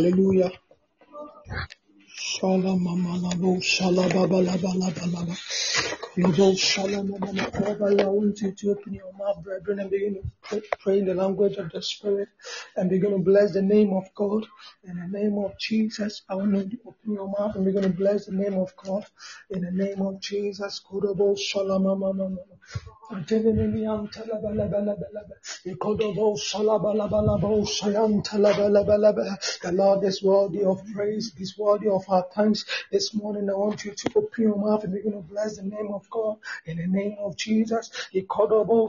Hallelujah. Shalamamalabu, shalababalabalaba. Kolobo, shalamamama. Wherever I want you to open your mouth, brethren, and begin pray, in the language of the Spirit and begin to bless the name of God. In the name of Jesus, I want you to open your mouth and begin to bless the name of God. In the name of Jesus, Kolobo, shalamamama. The Lord is worthy of praise, is worthy of our thanks. This morning I want you to open your mouth and begin to bless the name of God in the name of Jesus. Ateneminian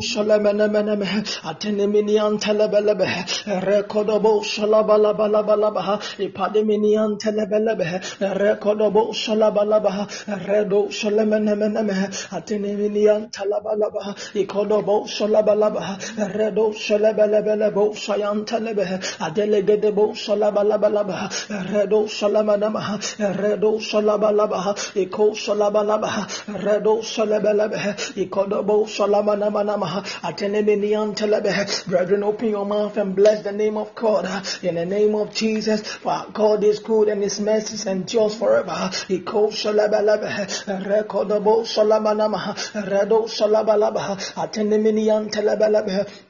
shalemenemeneme, ateneminian telebelebe, rekodobo shalabalabalabalaba, ipademinian telebelebe, rekodobo shalabalaba, redo shalemenemeneme, ateneminian talabalaba, ikodobo shalabalaba, redo shalebelebelebo shayan telebe, adelegedebo shalabalabalaba, redo shalamanama, redo shalabalaba, iko shalabalaba, redo shalabalabaha, ikodobo shalamanamanaha, ateneminian telebehe. Brethren, open your mouth and bless the name of God in the name of Jesus. For God is good and his mercies endures forever. Iko shalabalabaha, rekodobo shalamanamaha, redo shalabalabaha, ateneminian telebalabaha.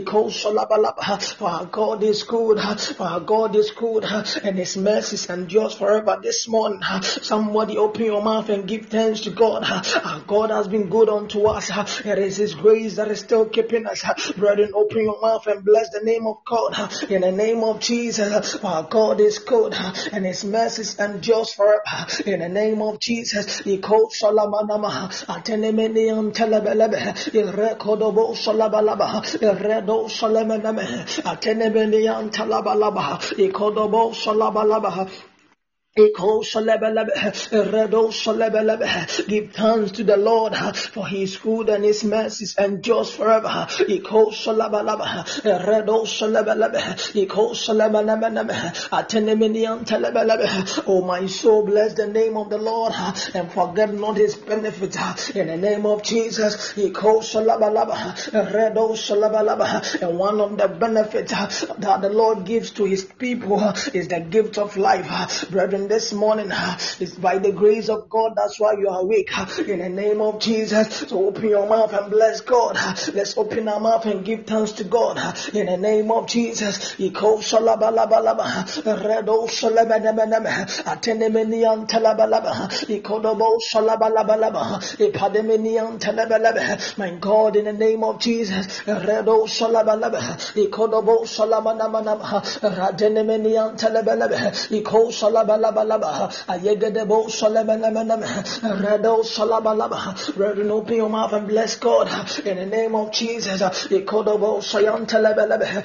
for God is good, for God is good, and His mercies endures forever. This morning, somebody open your mouth and give thanks to God. God has been good unto us. It is His grace that is still keeping us. Brethren, open your mouth and bless the name of God. In the name of Jesus, God is good, and His mercies endures forever. In the name of Jesus, He Atenemeni Antelebelebe, Irekodobo Shalabalaba, redo shalemeneme atenebeni antalabalaba. Ikodobo shalabalaba Give thanks to the Lord for his good and his mercies endures forever. Oh my soul bless the name of the Lord and forget not his benefits in the name of Jesus. And one of the benefits that the Lord gives to his people is the gift of life. Brethren this morning. It's by the grace of God that's why you are awake. In the name of Jesus. So open your mouth and bless God. Let's open our mouth and give thanks to God. In the name of Jesus. Atenemenian talabalaba. Ikodobo shalabalabalaba. Ipademenian talabalaba. My God, in the name of Jesus. Redo shalabalaba. Ikodobo shalamanamanaman. Radenemenian talabalaba. Iko shalabalaba balabaha ayegedebo shalabalabam redo shalabalaba redo open your mouth and bless God. In the name of Jesus. Ikodobo shayantelebelebe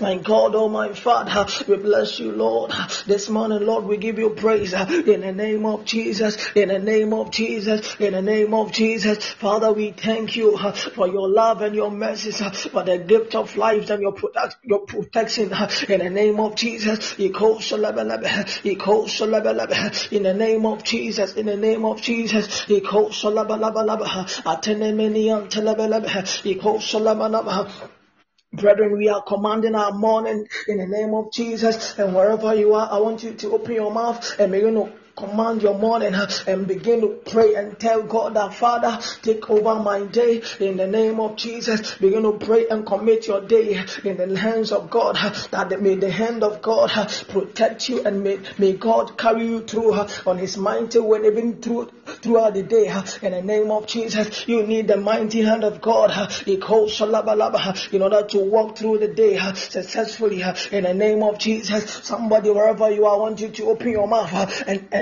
My God, oh my Father, we bless you, Lord. This morning, Lord, we give you praise in the name of Jesus, in the name of Jesus, in the name of Jesus. Father, we thank you uh, for your love and your mercy, uh, for the gift of life and your, product, your protection uh, in the name of Jesus. In the name of Jesus, in the name of Jesus. Brethren, we are commanding our morning in the name of Jesus. And wherever you are, I want you to open your mouth and begin to command your morning uh, and begin to pray and tell God that Father, take over my day in the name of Jesus. Begin to pray and commit your day in the hands of God. Uh, that may the hand of God uh, protect you and may, may God carry you through on His mighty way, even through throughout the day. In the name of Jesus, you need the mighty hand of God. In order to walk through the day successfully. In the name of Jesus, somebody wherever you are, I want you to open your mouth and, and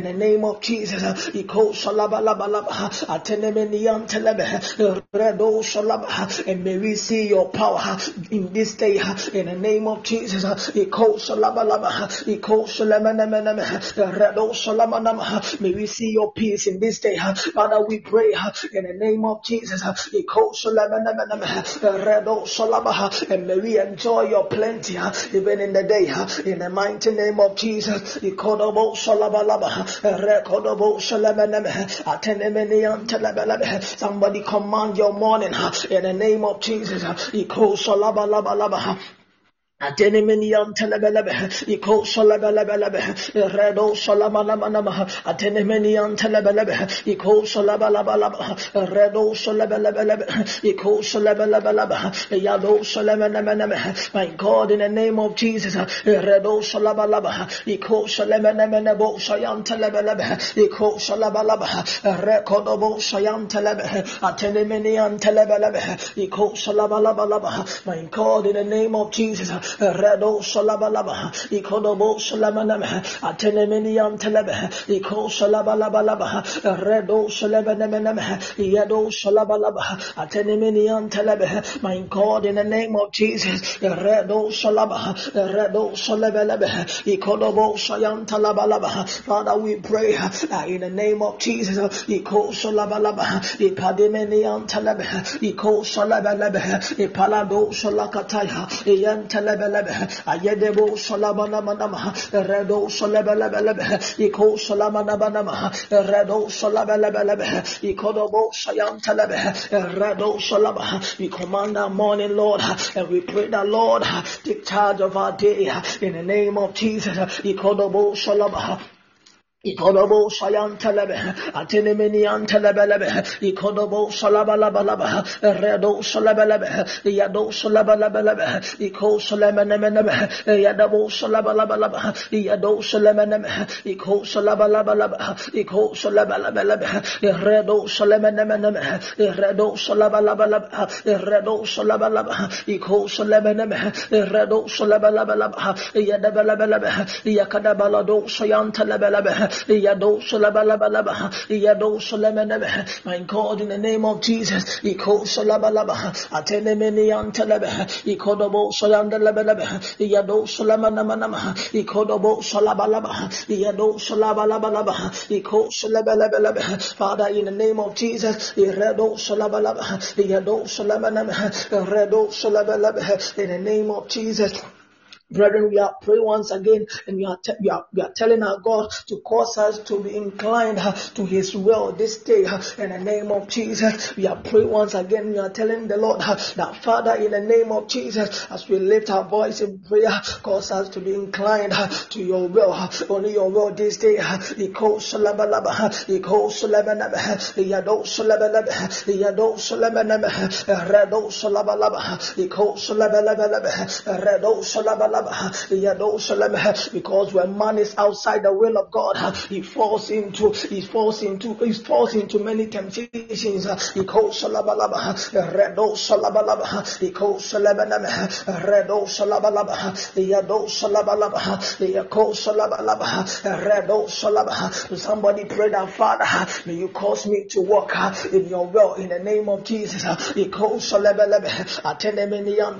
the the name of Jesus. And may we see your power in this day. In the name of Jesus. May we see your peace in this day. Father, we pray in the name of Jesus. And may we enjoy your plenty even in the day. In the mighty name of Jesus. Somebody command your morning in the name of Jesus. Atenemenian telebelebe, iko solebelebelebe, redo solamanamanama, atenemenian telebelebe, iko solabalabalaba, redo solebelebelebe, iko solebelebelebe, yado solemenemeneme. My God, in the name of Jesus, redo solabalaba, iko solemenemenebo sayan iko solabalaba, rekodobo sayan telebe, atenemenian iko solabalabalaba. My God, in the name of Jesus, Redo Shalabalaba, Ikodobo Shalamanama, Ateneminian Telebe, Iko Shalabalabalaba, Redo Shalabanemanama, Yedo Shalabalaba, Ateneminian Telebe, my God, in the name of Jesus, Redo Shalaba, Redo Shalabalaba, Ikodobo Shayan Talabalaba, Father, we pray uh, in the name of Jesus, Iko Shalabalaba, Ikademinian Telebe, Iko Shalabalaba, Ipalado Shalakataya, Ian Telebe, lebelebe ayedebo salamana manama redo salebelebelebe iko salamana manama redo salebelebelebe ikodobo sayantelebe redo salaba we command our morning Lord and we pray that Lord take charge of our day. In the name of Jesus ikodobo salaba Ikodobo sayan telebe, atenemeni antelebelebe, ikodobo salabalabalaba, redo salabelebe, yado salabalabalaba, iko salamenemenebe, yadabo salabalabalaba, yado salameneme, iko salabalabalaba, iko salabalabalaba, redo salamenemeneme, redo salabalabalaba, redo salabalaba, iko salameneme, redo salabalabalaba, yadabalabalaba, yakadabalado sayan telebelebe, My God, in the name of Jesus, Shalabalabalaba, Father, in the name of Jesus, in the name of Jesus. Brethren, we are praying once again and we are, te- we, are, we are telling our God to cause us to be inclined uh, to His will this day uh, in the name of Jesus. We are praying once again. We are telling the Lord uh, that Father, in the name of Jesus, as we lift our voice in prayer, cause us to be inclined to Your will. Only Your will this day. Redo because when man is outside the will of God, he falls into he falls into he falls into many temptations. Somebody pray that Father, may you cause me to walk in your will in the name of Jesus. He calls Shalabalaba, Ateneminian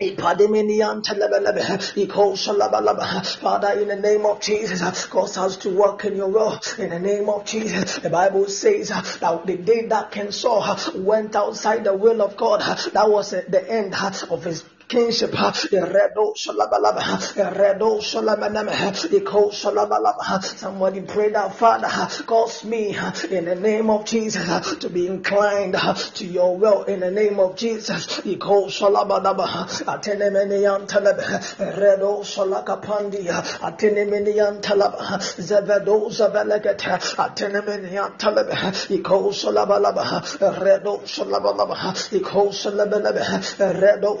Father, in the name of Jesus, cause us to work in your will. In the name of Jesus, the Bible says that the day that King Saul went outside the will of God, that was the end of his kingship. Redo shalabalaba. Redo shalamanama. Iko shalabalaba. Somebody pray that Father cause me in the name of Jesus to be inclined to your will in the name of Jesus. Iko shalabalaba. Atenemenian talab. Redo shalakapandi. Atenemenian talab. Zevedo zavelagat. Atenemenian talab. Iko shalabalaba. Redo shalabalaba. Iko shalabalaba. Redo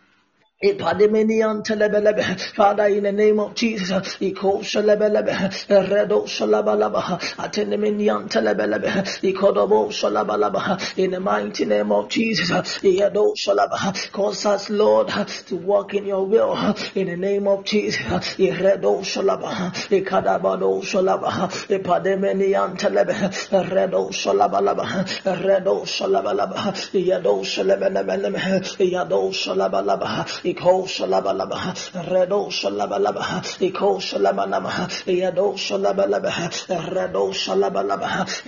Father, in the name of Jesus, in the mighty name of Jesus, cause us, Lord, to walk in your will, in the name of Jesus, Yado In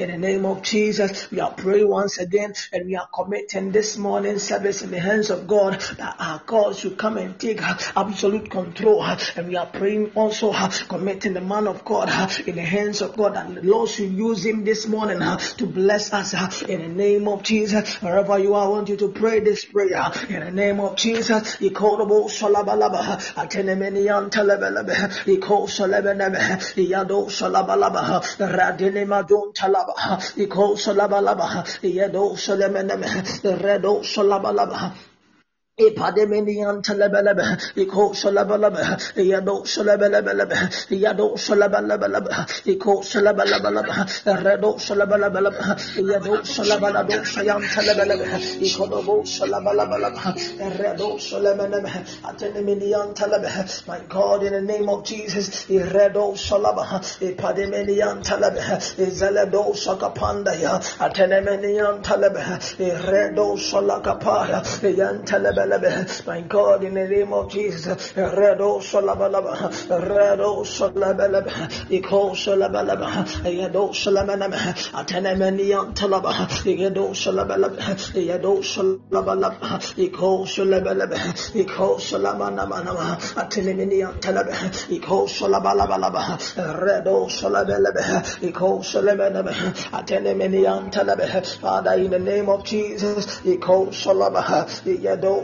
the name of Jesus, we are praying once again and we are committing this morning service in the hands of God that our God should come and take absolute control. And we are praying also committing the man of God in the hands of God and the Lord should use him this morning to bless us in the name of Jesus. Wherever you are, I want you to pray this prayer in the name of Jesus. Iko Ikorobo Shalabalaba, Atenemenian Telebelebe, Iko Salebenebe, Yado Shalabalaba, Radinema Don Talaba, Iko Shalabalaba, Yado Shalemenebe, Redo Shalabalaba, Ipademenian telebelebe, iko shalabalabe, yado shalabalabe, yado shalabalabe, iko shalabalabe, redo shalabalabe, yado shalabalado shayam telebelebe, iko dobo shalabalabe, redo shalamanebe, atenemenian telebe, my God, in the name of Jesus, redo shalaba, ipademenian telebe, izeledo shakapanda ya, atenemenian telebe, redo shalakapaya, yan telebe, my God, in the name of Jesus, Redo Shalabalaba, Redo Shalabalaba, Iko Shalabalaba, Yado Shalamanama, Atenemenian Talaba, Yado Shalabalaba, Yado Shalabalaba, Iko Shalabalaba, Iko Shalamanama, Atenemenian Talaba, Iko Shalabalabalaba, Redo Shalabalaba, Iko Shalamanama, Atenemenian Talaba, Father, in the name of Jesus, Iko Shalabaha, Yado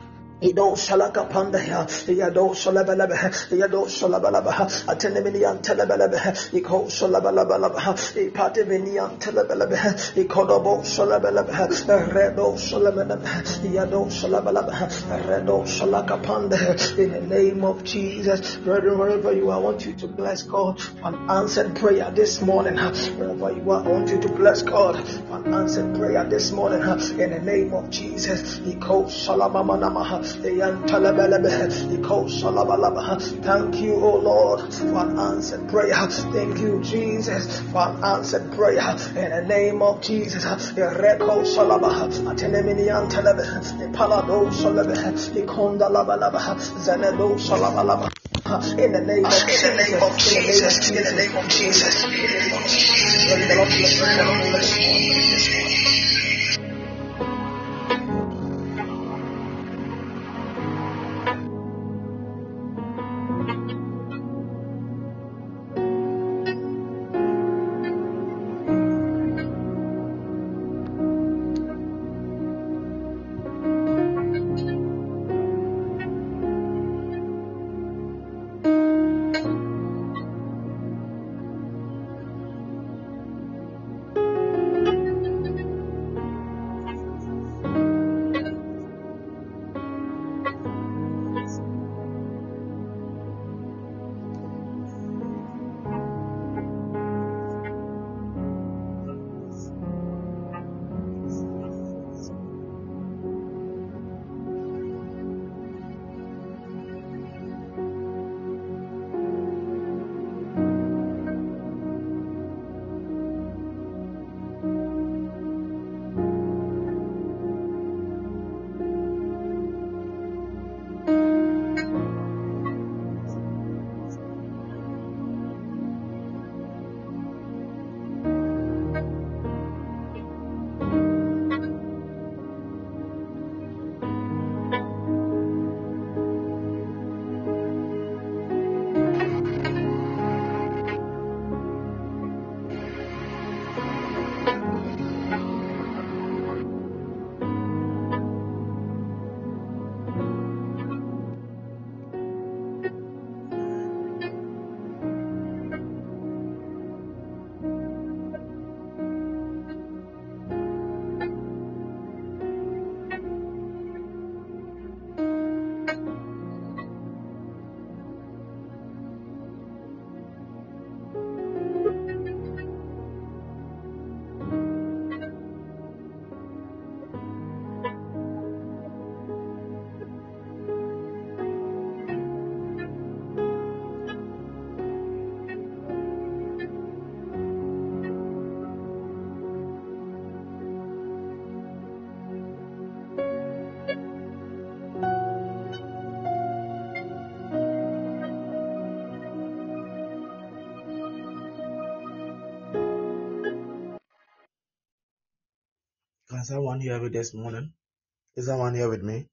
Ido shalaka pandaya, yado shalabalabe, yado shalabalabaha, ateneminian telebalabe, iko shalabalabaha, ipateminian telebalabe, ikodobo shalabalabe, redo shalabalabe, yado shalabalabe, redo shalaka pandaya. In the name of Jesus, brethren, wherever you are, I want you to bless God for an answered prayer this morning. Wherever you are, I want you to bless God for an answered prayer this morning. In the name of Jesus, iko shalamamanaha. Thank you, O Lord, for an answered prayer. Thank you, Jesus, for an answered prayer. In the name of Jesus, the Reko Salabaha, Ateneminian Telebe, the Palado Salabe, Ikonda Labalaba, Zanedo Salabalaba. In the name of Jesus, in the name of Jesus, in the name of Jesus. Jesus. Can someone hear me this morning? Is someone here with me?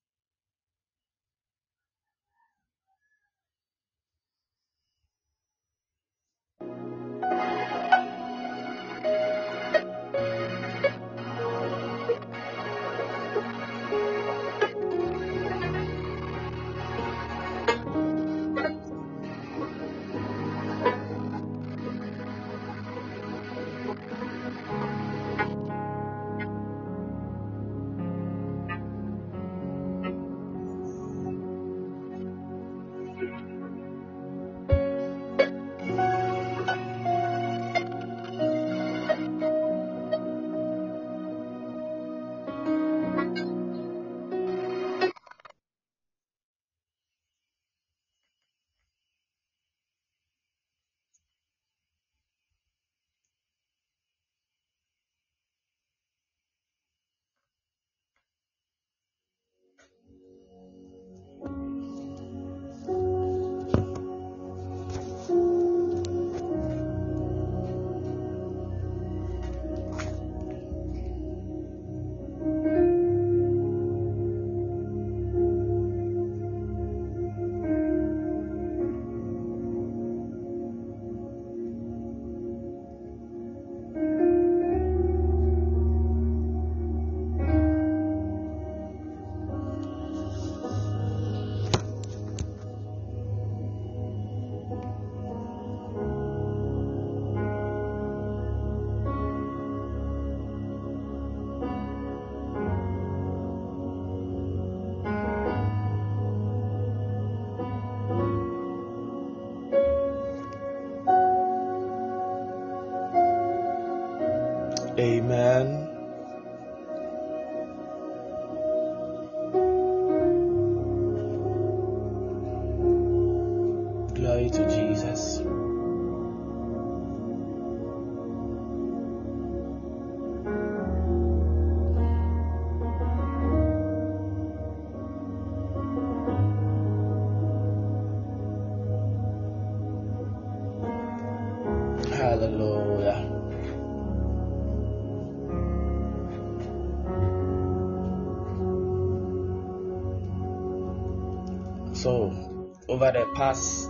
Past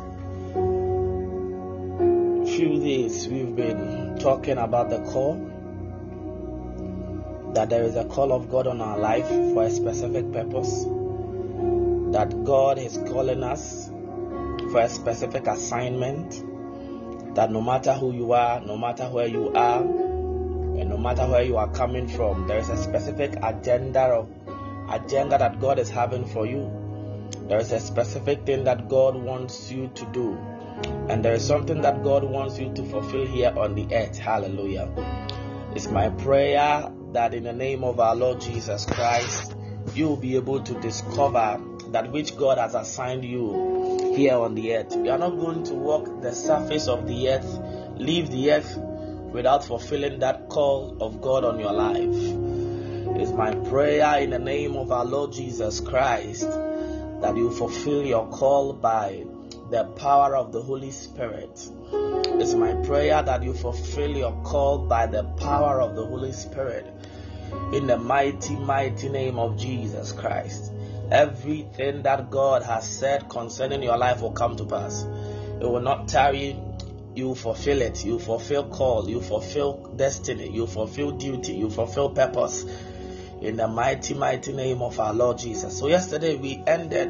few days, we've been talking about the call. That there is a call of God on our life for a specific purpose. That God is calling us for a specific assignment. That no matter who you are, no matter where you are, and no matter where you are coming from, there is a specific agenda of agenda that God is having for you there is a specific thing that God wants you to do, and there is something that God wants you to fulfill here on the earth. Hallelujah. It's my prayer that in the name of our Lord Jesus Christ, you will be able to discover that which God has assigned you here on the earth. You are not going to walk the surface of the earth, leave the earth without fulfilling that call of God on your life. It's my prayer in the name of our Lord Jesus Christ that you fulfill your call by the power of the Holy Spirit. It's my prayer that you fulfill your call by the power of the Holy Spirit. In the mighty, mighty name of Jesus Christ. Everything that God has said concerning your life will come to pass. It will not tarry. You fulfill it. You fulfill call. You fulfill destiny. You fulfill duty. You fulfill purpose in the mighty, mighty name of our Lord Jesus. So yesterday we ended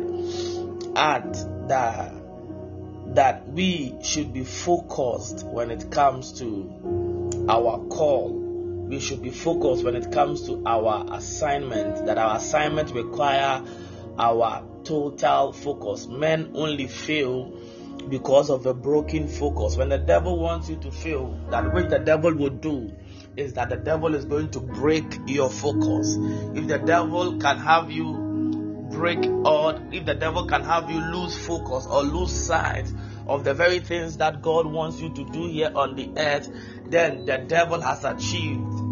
at the that we should be focused when it comes to our call. We should be focused when it comes to our assignment. That our assignment require our total focus. Men only fail because of a broken focus. When the devil wants you to fail, that which the devil would do is that the devil is going to break your focus. If the devil can have you break or if the devil can have you lose focus or lose sight of the very things that God wants you to do here on the earth, then the devil has achieved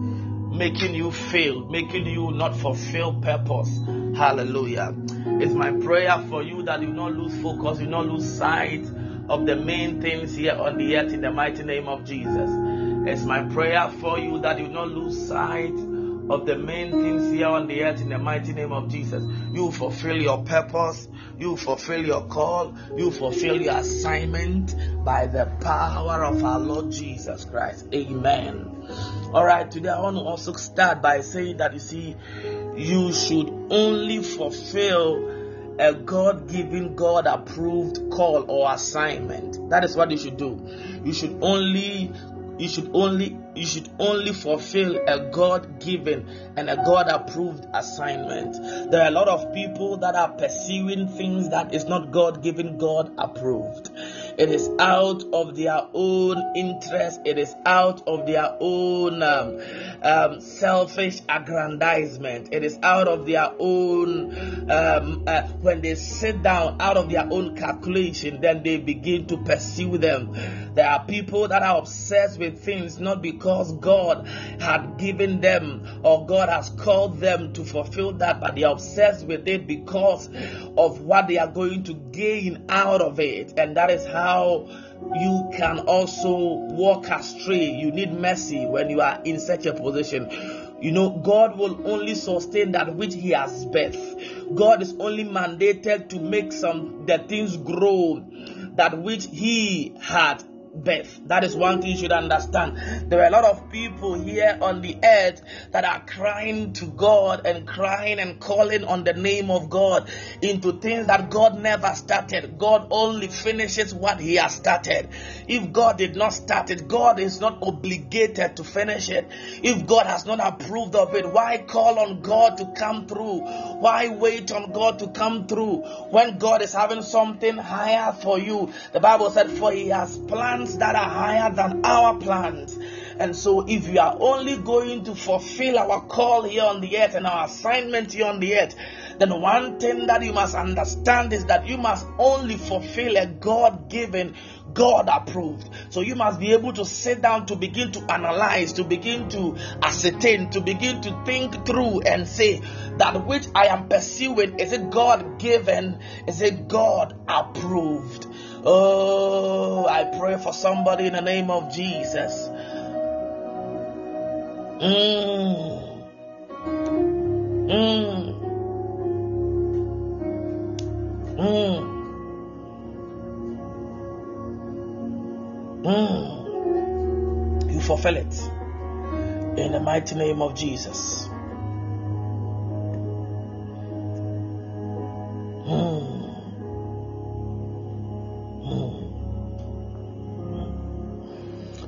making you fail, making you not fulfill purpose. Hallelujah. It's my prayer for you that you not lose focus, you not lose sight of the main things here on the earth in the mighty name of Jesus. It's my prayer for you that you not lose sight of the main things here on the earth in the mighty name of Jesus. You fulfill your purpose, you fulfill your call, you fulfill your assignment by the power of our Lord Jesus Christ. Amen. All right, today I want to also start by saying that you see, you should only fulfill a God given, God approved call or assignment. That is what you should do. You should only you should only you should only fulfill a God given and a God approved assignment. There are a lot of people that are pursuing things that is not God given, God approved. It is out of their own interest. It is out of their own um, um, selfish aggrandizement. It is out of their own, um, uh, when they sit down, out of their own calculation, then they begin to pursue them. There are people that are obsessed with things not because God had given them or God has called them to fulfill that, but they are obsessed with it because of what they are going to gain out of it. And that is how you can also walk astray. You need mercy when you are in such a position. You know, God will only sustain that which He has birthed. God is only mandated to make some the things grow that which He had birth. That is one thing you should understand. There are a lot of people here on the earth that are crying to God and crying and calling on the name of God into things that God never started. God only finishes what He has started. If God did not start it, God is not obligated to finish it. If God has not approved of it, why call on God to come through? Why wait on God to come through when God is having something higher for you? The Bible said, For He has planned plans that are higher than our plans. And so, if you are only going to fulfill our call here on the earth and our assignment here on the earth, then one thing that you must understand is that you must only fulfill a God given, God approved. So you must be able to sit down to begin to analyze, to begin to ascertain, to begin to think through and say that which I am pursuing is it God given, is it God approved. Oh, I pray for somebody in the name of Jesus. Mm. Mm. Mm. Mm. You fulfill it in the mighty name of Jesus.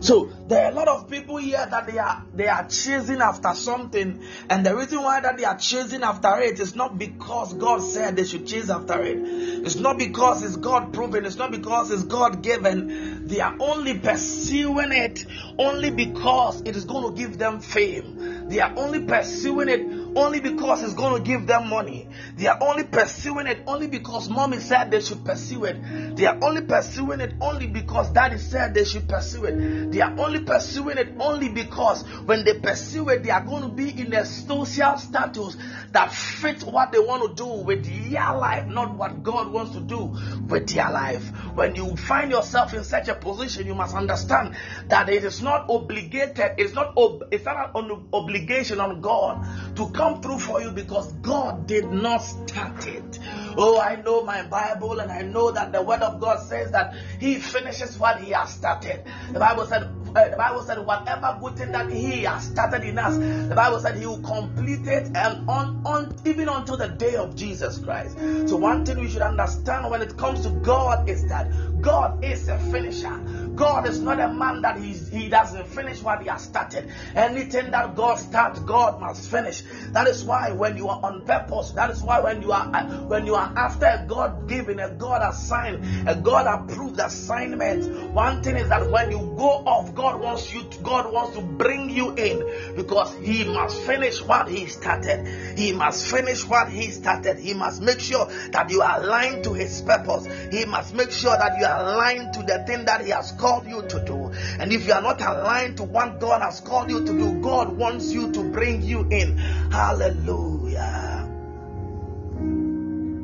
So there are a lot of people here that they are they are chasing after something, and the reason why that they are chasing after it is not because God said they should chase after it. It's not because it's God proven. It's not because it's God given. They are only pursuing it only because it is going to give them fame. They are only pursuing it only because it's going to give them money. They are only pursuing it only because mommy said they should pursue it. They are only pursuing it only because daddy said they should pursue it. They are only pursuing it only because when they pursue it, they are going to be in a social status that fits what they want to do with their life, not what God wants to do with their life. When you find yourself in such a position, you must understand that it is not obligated, it's not, ob- it's not an obligation on God to come through for you because God did not start it. Oh, I know my Bible and I know that the Word of God says that He finishes what He has started. The Bible said, uh, the Bible said, whatever good thing that He has started in us, the Bible said He will complete it and on, on even until the day of Jesus Christ. So one thing we should understand when it comes to God is that God is a finisher. God is not a man that he doesn't finish what he has started. Anything that God starts, God must finish. That is why when you are on purpose, that is why when you are when you are after a God given, a God assigned, a God approved assignment, one thing is that when you go off, God wants you to, God wants to bring you in because He must finish what He started. He must finish what He started. He must make sure that you are aligned to His purpose. He must make sure that you are aligned to the thing that He has called you to do. And if you are not aligned to what God has called you to do, God wants you to bring you in. Hallelujah.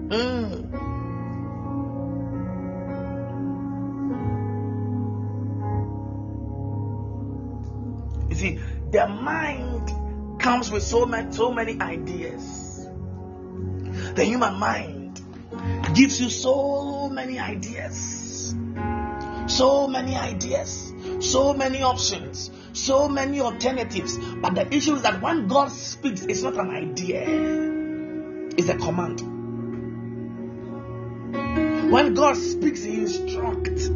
Mm. You see, the mind comes with so many, so many ideas. The human mind gives you so many ideas, so many ideas, so many options, so many alternatives. But the issue is that when God speaks, it's not an idea, it's a command. When God speaks, He instructs.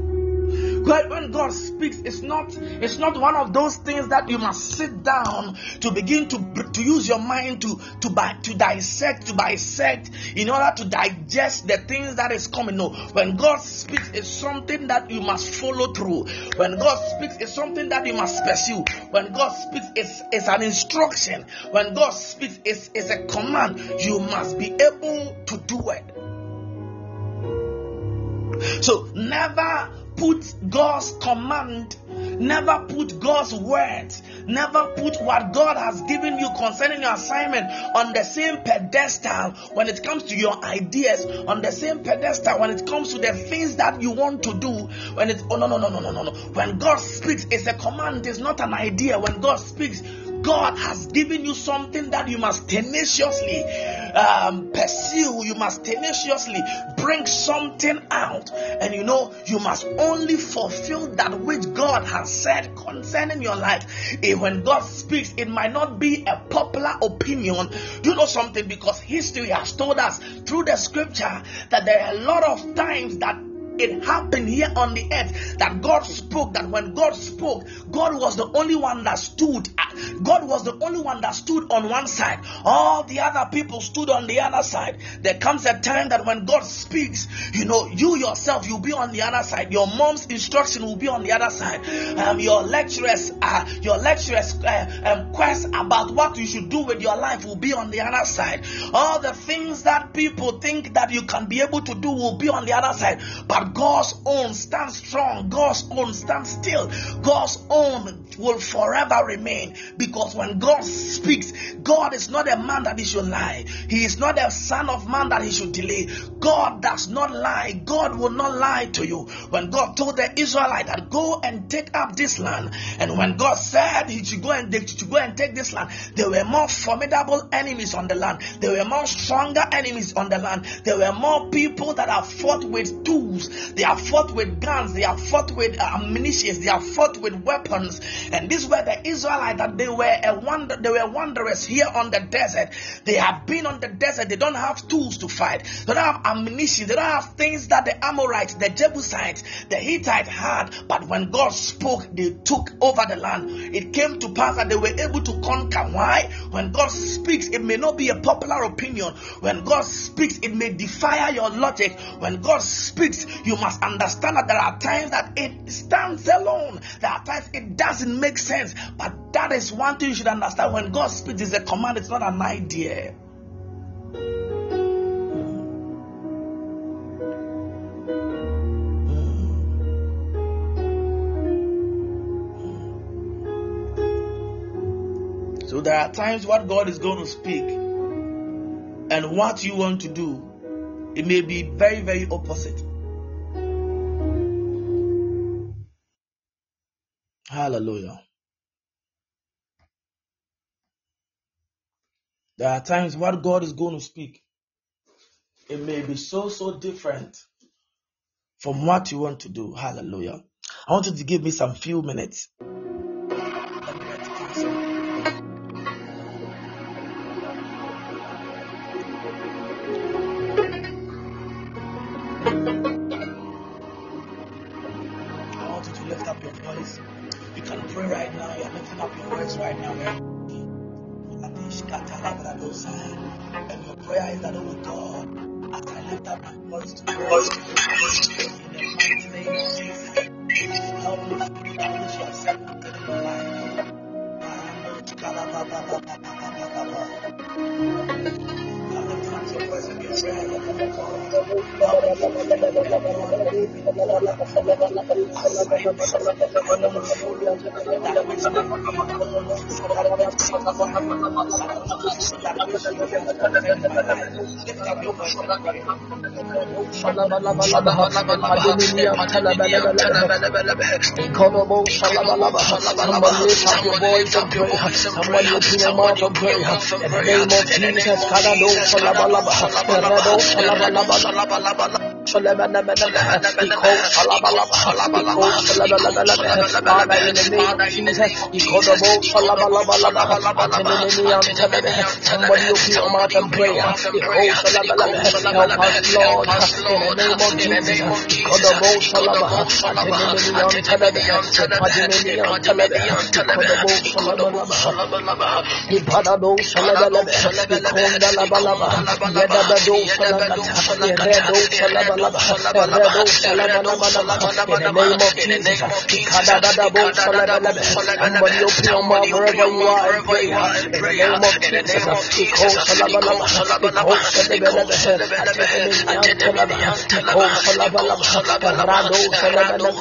When God speaks, it's not it's not one of those things that you must sit down to begin to to use your mind to to to dissect to bisect in order to digest the things that is coming. No, when God speaks, it's something that you must follow through. When God speaks, it's something that you must pursue. When God speaks, it's, it's an instruction. When God speaks, it's, it's a command. You must be able to do it. So never put God's command, never put God's words, never put what God has given you concerning your assignment on the same pedestal when it comes to your ideas, on the same pedestal when it comes to the things that you want to do. When it's oh no no no no no no no. When God speaks, it's a command, it's not an idea. When God speaks, God has given you something that you must tenaciously um, pursue, you must tenaciously bring something out, and you know, you must only fulfill that which God has said concerning your life. And when God speaks, it might not be a popular opinion. You know something because history has told us through the scripture that there are a lot of times that it happened here on the earth that God spoke, that when God spoke, God was the only one that stood. God was the only one that stood on one side. All the other people stood on the other side. There comes a time that when God speaks, you know, you yourself, you'll be on the other side. Your mom's instruction will be on the other side. Um, your lecturers, uh, your lecturers' uh, um, quest about what you should do with your life will be on the other side. All the things that people think that you can be able to do will be on the other side. But God's own stand strong. God's own stand still. God's own will forever remain because when God speaks, God is not a man that he should lie. He is not a son of man that he should delay. God does not lie. God will not lie to you. When God told the Israelite that go and take up this land, and when God said he should go and they should go and take this land, there were more formidable enemies on the land. There were more stronger enemies on the land. There were more people that have fought with tools they have fought with guns, they have fought with ammunition, they have fought with weapons. And these were the Israelites that they were a wonder, they were wanderers here on the desert. They have been on the desert, they don't have tools to fight, they don't have ammunition, they don't have things that the Amorites, the Jebusites, the Hittites had. But when God spoke, they took over the land. It came to pass that they were able to conquer. Why? When God speaks, it may not be a popular opinion. When God speaks, it may defy your logic. When God speaks, you must understand that there are times that it stands alone. There are times it doesn't make sense. But that is one thing you should understand. When God speaks, it's a command, it's not an idea. So there are times what God is going to speak and what you want to do, it may be very, very opposite. Hallelujah. There are times what God is going to speak, it may be so, so different from what you want to do. Hallelujah. I want you to give me some few minutes. Right now. you're making And your prayer is that, oh God, as I lift up my voice to you, in the mighty name of Jesus, help me to that which you have said in my life. Somebody lift. Redo Shalabalaba. Father, in the name of Jesus, Shalabalaba. In the name of Jesus. Ikadadadabo Shalabalaba. Somebody open your mouth wherever you are and pray. In the name of Jesus. Iko Shalabalaba. Iko Shalabalaba. Atenenemi Antelebe. Iko Shalabalaba. Rado Shalabalaba.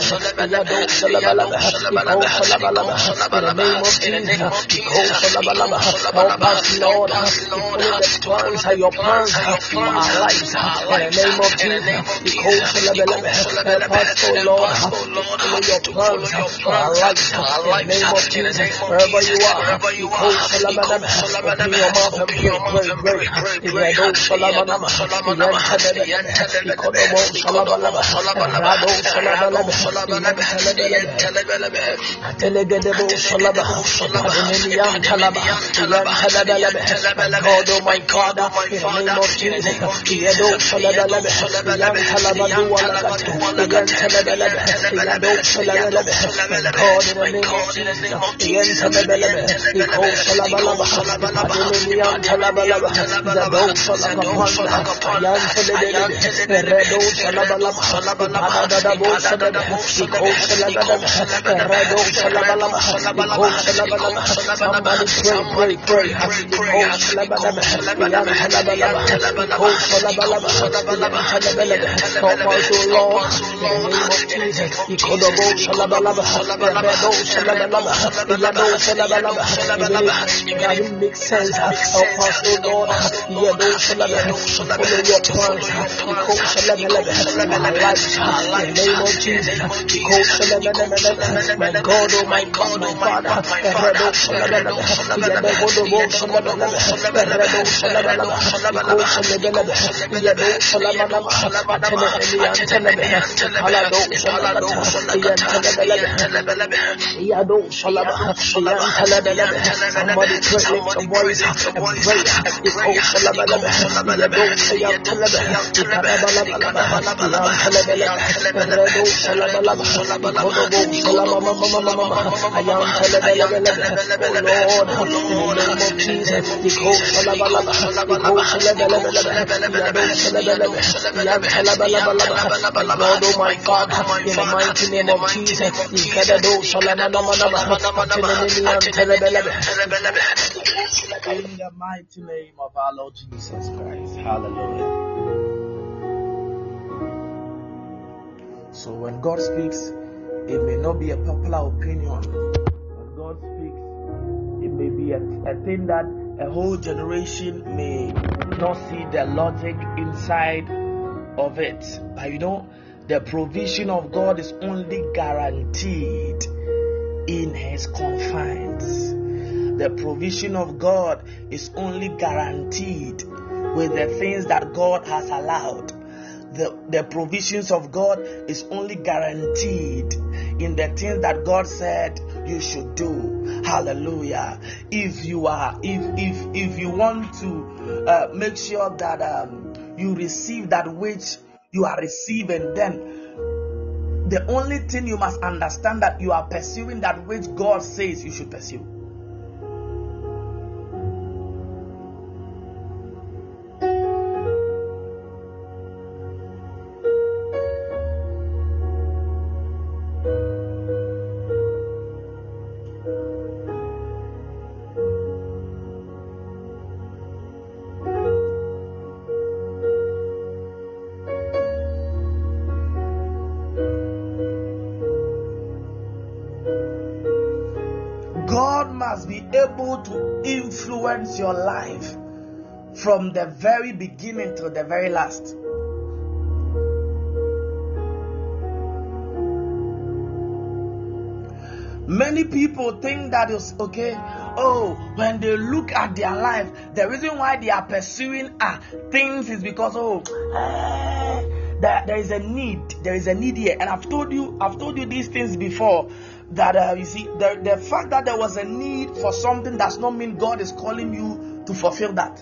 Yado Shalabalaba. Iko Shalabalaba. In the name of Jesus. Iko Shalabalaba. Help us, Lord, to follow the plans of your plans for our lives. In the name of Jesus. Iko Shalabalaba. Help us, oh Lord, follow your plans for our. In the name of Jesus. Wherever you are, Iko Shalabalaba. Open your mouth and pray, pray, pray. Iredo Shalabalaba. Iyantelebe. Ikodobo Shalabalaba. Rado Shalabalaba. Iyantelebelebe. Telegedebo Shalaba, Adoninian Talaba, Yan Talabalaba, God, oh my God, in the name of Jesus, Yan Talabalaba, in the name of Jesus, name of Jesus, Shalabelebe, Yan Telebelebe, my God, oh my God, oh in the mighty name of Jesus, Ikadado Shalamanama, Atenenian Telebelebe. In the mighty name of our Lord Jesus Christ. Hallelujah. So when God speaks, it may not be a popular opinion. When God speaks, it may be a, a thing that a whole generation may not see the logic inside of it. But you know, the provision of God is only guaranteed in His confines. The provision of God is only guaranteed with the things that God has allowed. The, the provisions of God is only guaranteed in the things that God said you should do. Hallelujah. If you are, if if if you want to uh, make sure that um, you receive that which you are receiving, then the only thing you must understand that you are pursuing that which God says you should pursue. Your life from the very beginning to the very last. Many people think that it's okay. Oh, when they look at their life, the reason why they are pursuing uh, things is because oh, uh, there, there is a need. There is a need here, and I've told you, I've told you these things before. That uh, you see, the, the fact that there was a need for something does not mean God is calling you to fulfill that.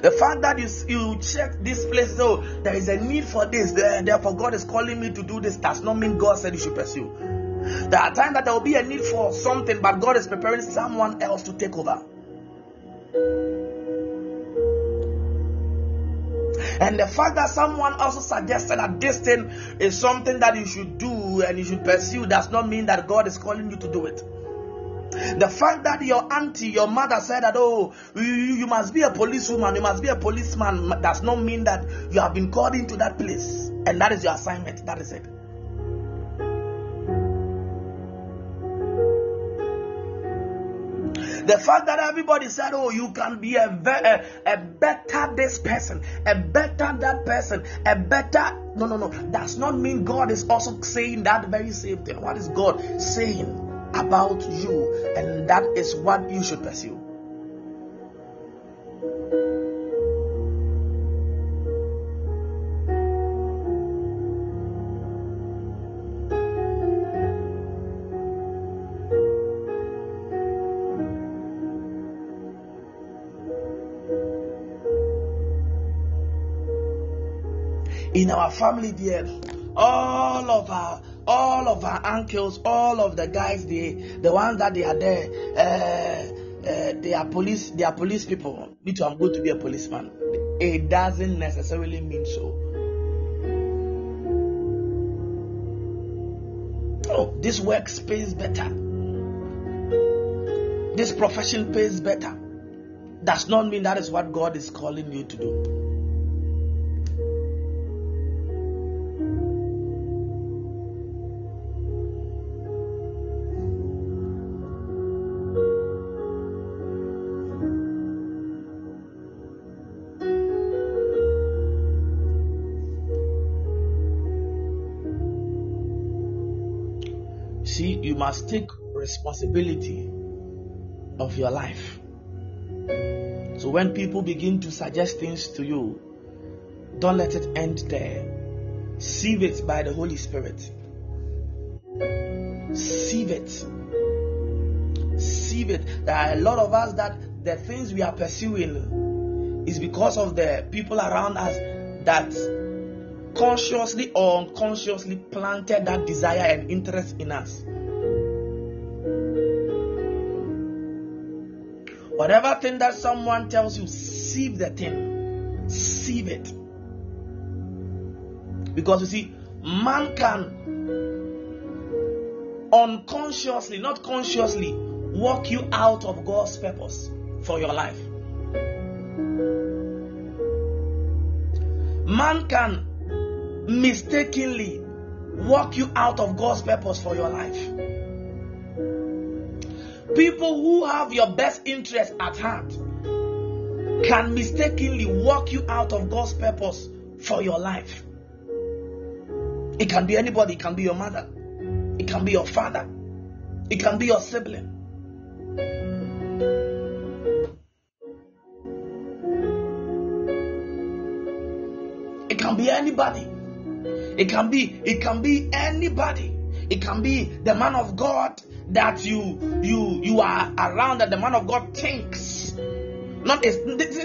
The fact that you, you check this place, though, there is a need for this, therefore God is calling me to do this, does not mean God said you should pursue. There are times that there will be a need for something, but God is preparing someone else to take over. And the fact that someone also suggested that this thing is something that you should do and you should pursue does not mean that God is calling you to do it. The fact that your auntie, your mother said that, oh, you, you must be a policewoman, you must be a policeman, does not mean that you have been called into that place. And that is your assignment. That is it. The fact that everybody said, "Oh, you can be a, a, a better this person, a better that person, a better," no, no, no, does not mean God is also saying that very same thing. What is God saying? about you, and that is what you should pursue. In our family dear all of our all of our uncles, all of the guys, the the ones that they are there, uh, uh, they are police, they are police people. Me too, I'm going to be a policeman. It doesn't necessarily mean so. Oh, this work pays better. This profession pays better. Does not mean that is what God is calling you to do. Must take responsibility of your life. So when people begin to suggest things to you, don't let it end there. Sieve it by the Holy Spirit. Sieve it. Sieve it. There are a lot of us that the things we are pursuing is because of the people around us that consciously or unconsciously planted that desire and interest in us. Whatever thing that someone tells you, sieve the thing. Sieve it. Because you see, man can unconsciously, not consciously, walk you out of God's purpose for your life. Man can mistakenly walk you out of God's purpose for your life. People who have your best interest at heart can mistakenly walk you out of God's purpose for your life. It can be anybody, it can be your mother, it can be your father, it can be your sibling. It can be anybody. It can be it can be anybody. It can be the man of God that you you you are around that the man of God thinks. Not this,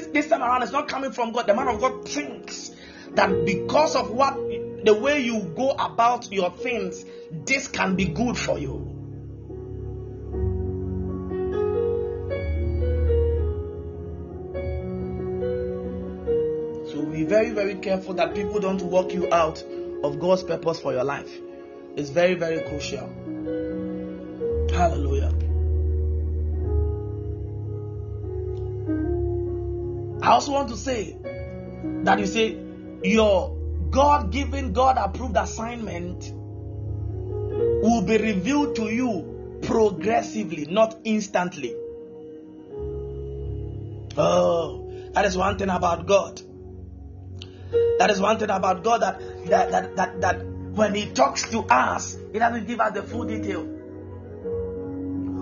this time around, it's not coming from God. The man of God thinks that because of what the way you go about your things, this can be good for you. So be very, very careful that people don't walk you out of God's purpose for your life. It's very, very crucial. Hallelujah. I also want to say that you say your God given, God approved assignment will be revealed to you progressively, not instantly. Oh, that is one thing about God. That is one thing about God that that that that, that when He talks to us, He doesn't give us the full detail.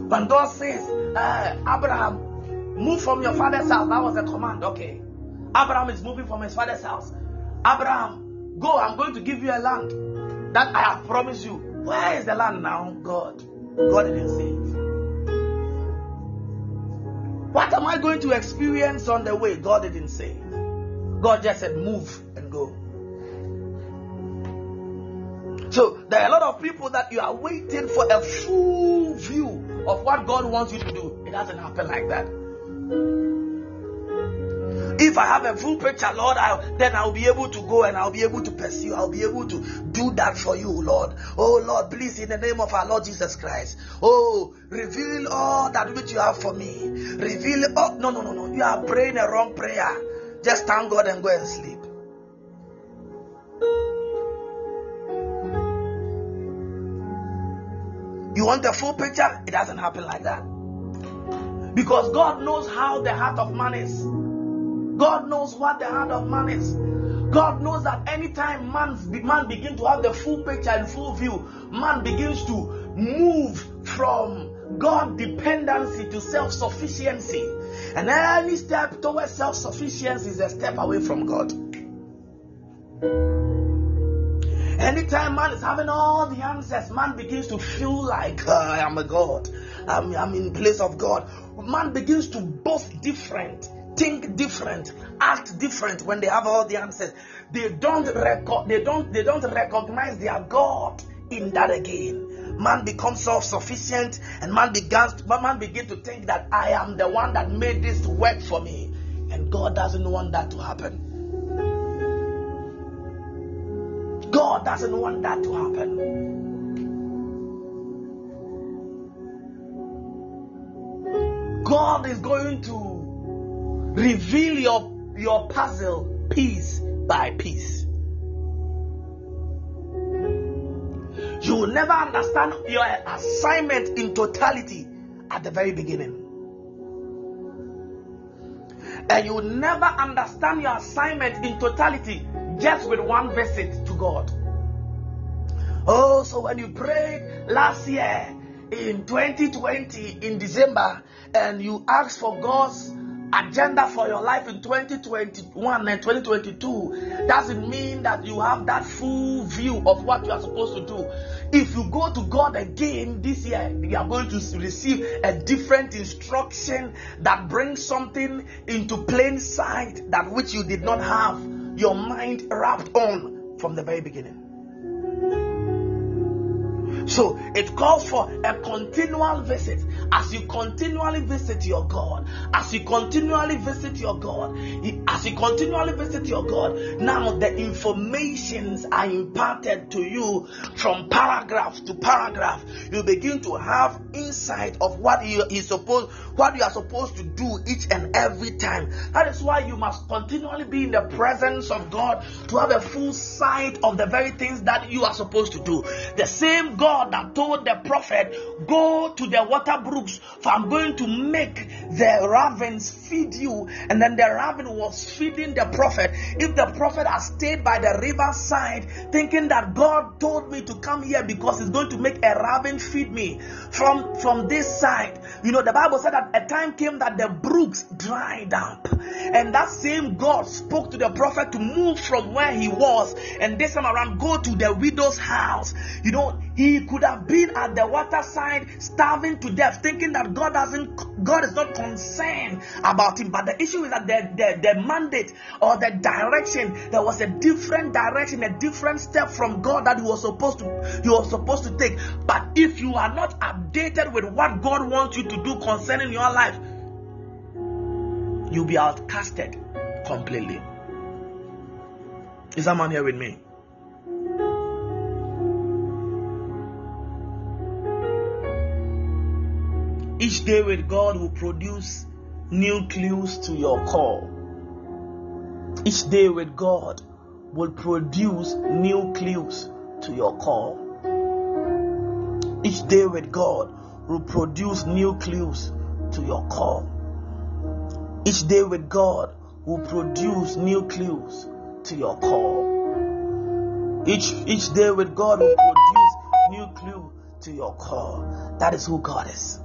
When God says, uh, Abraham, move from your father's house, that was a command. Okay, Abraham is moving from his father's house. Abraham, go. I'm going to give you a land that I have promised you. Where is the land now, God? God didn't say it. What am I going to experience on the way? God didn't say it. God just said, move and go. So there are a lot of people that you are waiting for a full view of what God wants you to do. It doesn't happen like that. If I have a full picture, Lord, I, then I'll be able to go and I'll be able to pursue. I'll be able to do that for you, Lord. Oh, Lord, please, in the name of our Lord Jesus Christ. Oh, reveal all that which you have for me. Reveal. Oh, no, no, no, no. You are praying a wrong prayer. Just thank God and go and sleep. You want the full picture? It doesn't happen like that. Because God knows how the heart of man is. God knows what the heart of man is. God knows that anytime man's, man begins to have the full picture and full view, man begins to move from God dependency to self sufficiency. And any step towards self sufficiency is a step away from God. Anytime man is having all the answers, man begins to feel like uh, I am a God. I'm, I'm in place of God. Man begins to boast different, think different, act different when they have all the answers. They don't record, they don't, they don't recognize their God in that again. Man becomes self-sufficient, and man begins, man begin to think that I am the one that made this work for me, and God doesn't want that to happen. God doesn't want that to happen. God is going to reveal your, your puzzle piece by piece. You will never understand your assignment in totality at the very beginning. And you will never understand your assignment in totality just with one visit to God. Oh, so when you prayed last year in 2020 in December and you asked for God's agenda for your life in 2021 and 2022 doesn't mean that you have that full view of what you are supposed to do. If you go to God again this year, you are going to receive a different instruction that brings something into plain sight that which you did not have your mind wrapped on from the very beginning. So it calls for a continual visit. As you continually visit your God, as you continually visit your God, as you continually visit your God, now the informations are imparted to you from paragraph to paragraph. You begin to have insight of what you is supposed, what you are supposed to do each and every time. That is why you must continually be in the presence of God to have a full sight of the very things that you are supposed to do. The same God that told the prophet, Go to the water brooks, for I'm going to make the ravens feed you. And then the raven was feeding the prophet. If the prophet had stayed by the riverside, thinking that God told me to come here because He's going to make a raven feed me from, from this side, you know, the Bible said that a time came that the brooks dried up. And that same God spoke to the prophet to move from where he was and this time around go to the widow's house. You know, he could have been at the waterside, starving to death, thinking that God doesn't, God is not concerned about him. But the issue is that the, the, the mandate or the direction, there was a different direction, a different step from God that he was supposed to, he was supposed to take. But if you are not updated with what God wants you to do concerning your life, you'll be outcasted completely. Is man here with me? Each day with God will produce new clues to your call. Each day with God will produce new clues to your call. Each day with God will produce new clues to your call. Each day with God will produce new clues to your call. Each each day with God will produce new clue to your call. That is who God is.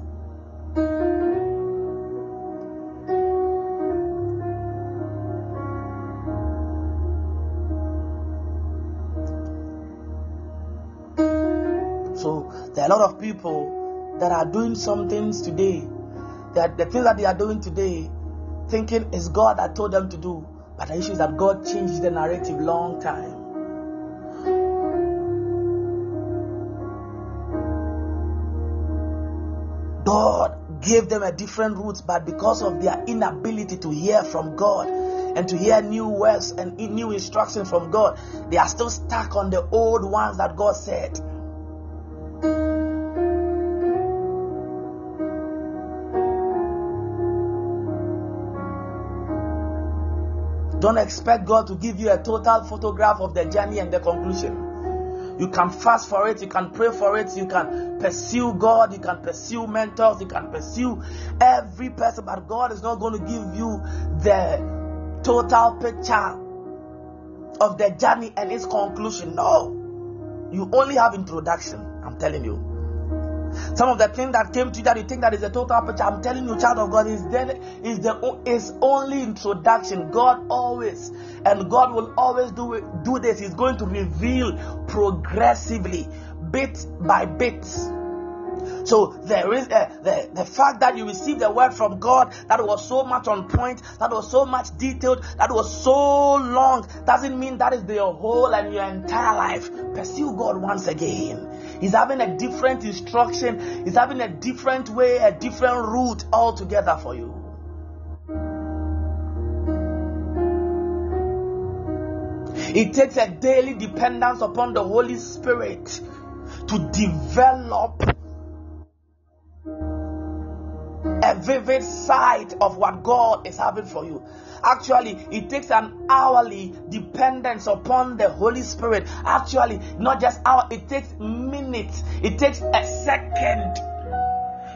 So there are a lot of people that are doing some things today. That the things that they are doing today, thinking is God that told them to do. But the issue is that God changed the narrative long time. God gave them a different route, but because of their inability to hear from God and to hear new words and new instructions from God, they are still stuck on the old ones that God said. Don't expect God to give you a total photograph of the journey and the conclusion. You can fast for it, you can pray for it, you can pursue God, you can pursue mentors, you can pursue every person, but God is not going to give you the total picture of the journey and its conclusion. No. You only have introduction. I'm telling you. Some of the things that came to you that you think that is a total picture, I'm telling you, child of God, is then is the is only introduction. God always and God will always do it, do this. He's going to reveal progressively, bit by bit so there is uh, the, the fact that you received the word from God that was so much on point, that was so much detailed, that was so long, doesn't mean that is the whole and your entire life. Pursue God once again. He's having a different instruction, he's having a different way, a different route altogether for you. It takes a daily dependence upon the Holy Spirit to develop a vivid sight of what God is having for you. Actually, it takes an hourly dependence upon the Holy Spirit. Actually, not just hour, it takes minutes, it takes a second,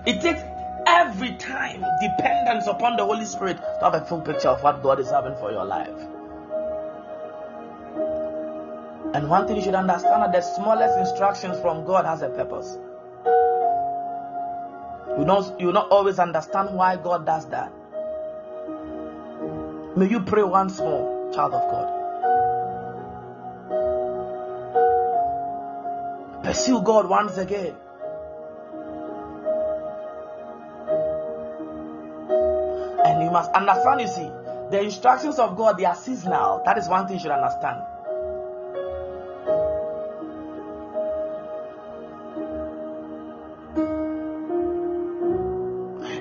it takes every time dependence upon the Holy Spirit to have a full picture of what God is having for your life. And one thing you should understand that the smallest instructions from God has a purpose. You don't you not always understand why God does that. May you pray once more, child of God. Pursue God once again. And you must understand, you see, the instructions of God, they are seasonal. That is one thing you should understand.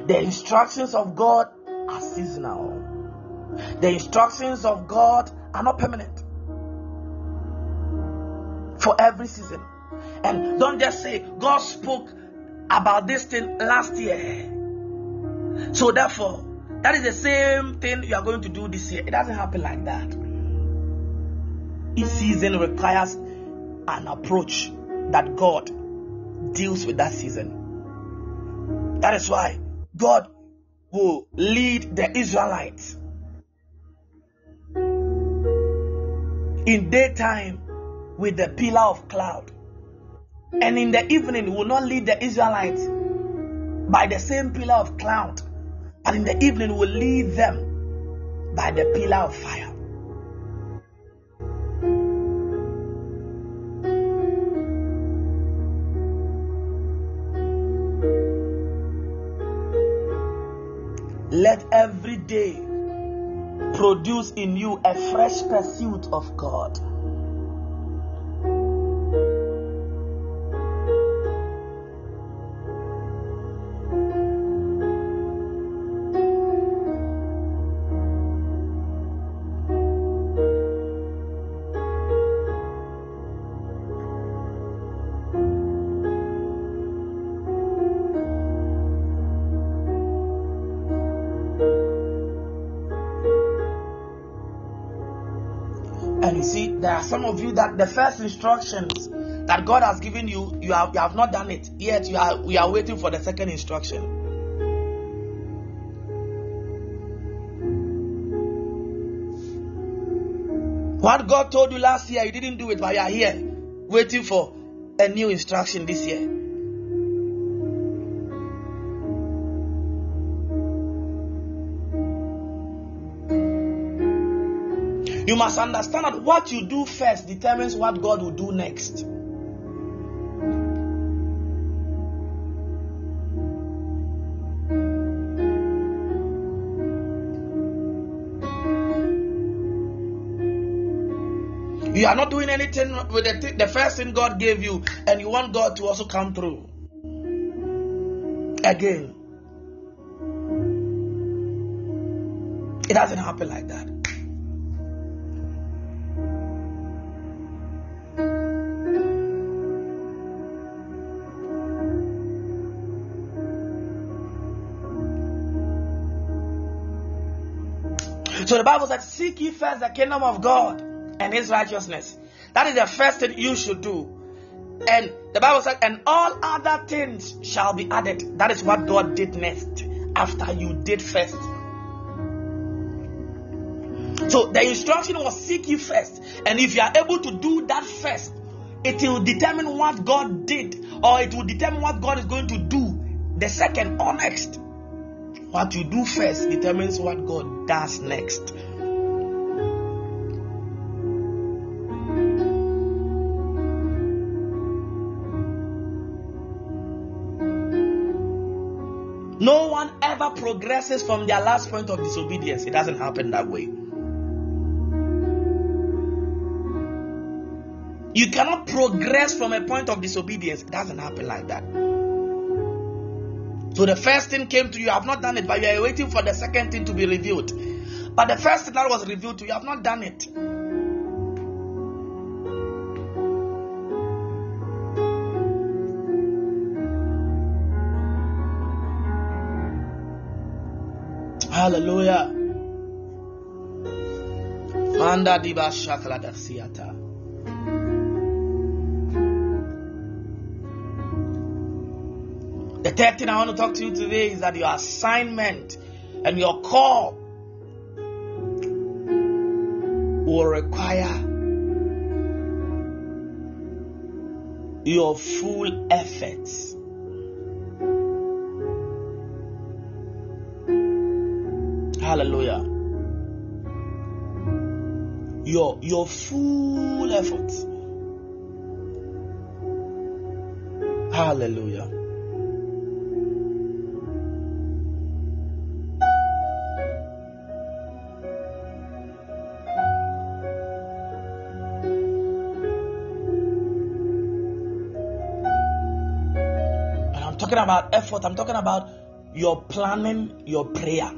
The instructions of God are seasonal. The instructions of God are not permanent. For every season. And don't just say, God spoke about this thing last year. So therefore, that is the same thing you are going to do this year. It doesn't happen like that. Each season requires an approach that God deals with that season. That is why God will lead the Israelites. In daytime with the pillar of cloud, and in the evening will not lead the Israelites by the same pillar of cloud, but in the evening will lead them by the pillar of fire. Let every day produce in you a fresh pursuit of God. Some of you that the first instructions that God has given you, you have, you have not done it yet. You are we are waiting for the second instruction. What God told you last year, you didn't do it, but you are here waiting for a new instruction this year. You must understand that what you do first determines what God will do next. You are not doing anything with the, th- the first thing God gave you, and you want God to also come through. Again, it doesn't happen like that. So the Bible says, Seek ye first the kingdom of God and his righteousness. That is the first thing you should do. And the Bible says, and all other things shall be added. That is what God did next after you did first. So the instruction was seek ye first. And if you are able to do that first, it will determine what God did, or it will determine what God is going to do the second or next. What you do first determines what God does next. No one ever progresses from their last point of disobedience. It doesn't happen that way. You cannot progress from a point of disobedience. It doesn't happen like that. So the first thing came to you, you have not done it, but you are waiting for the second thing to be revealed. But the first thing that was revealed to you, you have not done it. Hallelujah. Manda diba shakla dasiata. The third thing I want to talk to you today is that your assignment and your call will require your full efforts. Hallelujah. Your your full efforts. Hallelujah. About effort, I'm talking about your planning, your prayer.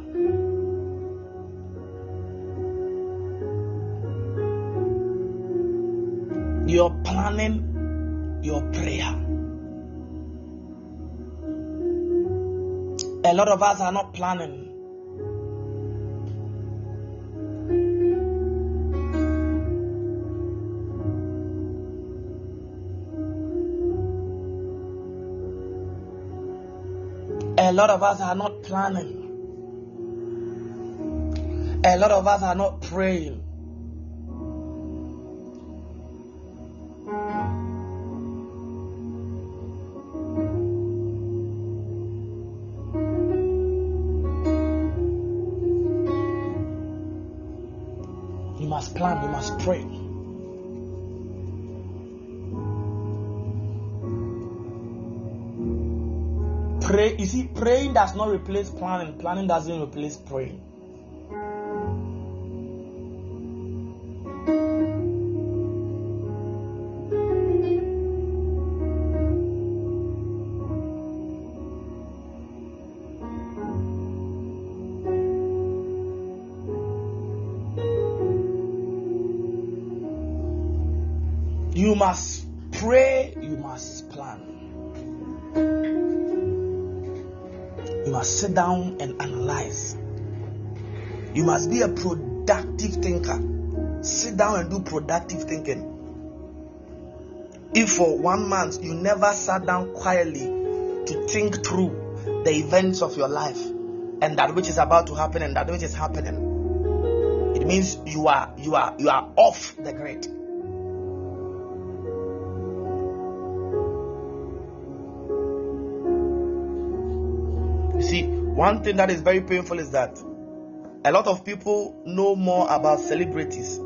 Your planning, your prayer. A lot of us are not planning. Lot of us are not planning. A lot of us are not praying. Praying does not replace planning, planning doesn't replace praying. Must be a productive thinker. Sit down and do productive thinking. If for one month you never sat down quietly to think through the events of your life and that which is about to happen and that which is happening, it means you are you are you are off the grid. You see, one thing that is very painful is that a lot of people know more about celebrities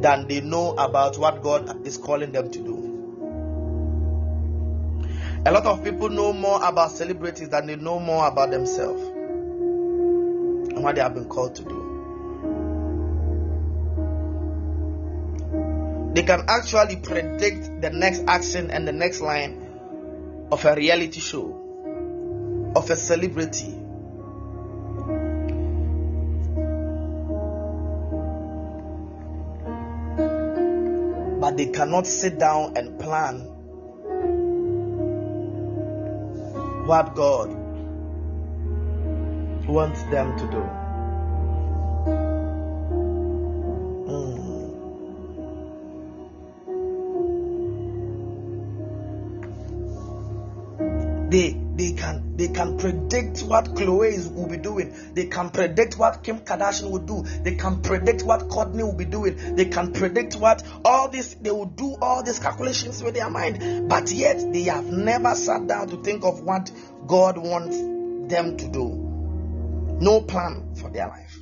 than they know about what God is calling them to do. A lot of people know more about celebrities than they know more about themselves and what they have been called to do. They can actually predict the next action and the next line of a reality show, of a celebrity, they cannot sit down and plan what God wants them to do. What Khloé will be doing. They can predict what Kim Kardashian will do. They can predict what Kourtney will be doing. They can predict what all this they will do all these calculations with their mind. But yet they have never sat down to think of what God wants them to do. No plan for their life.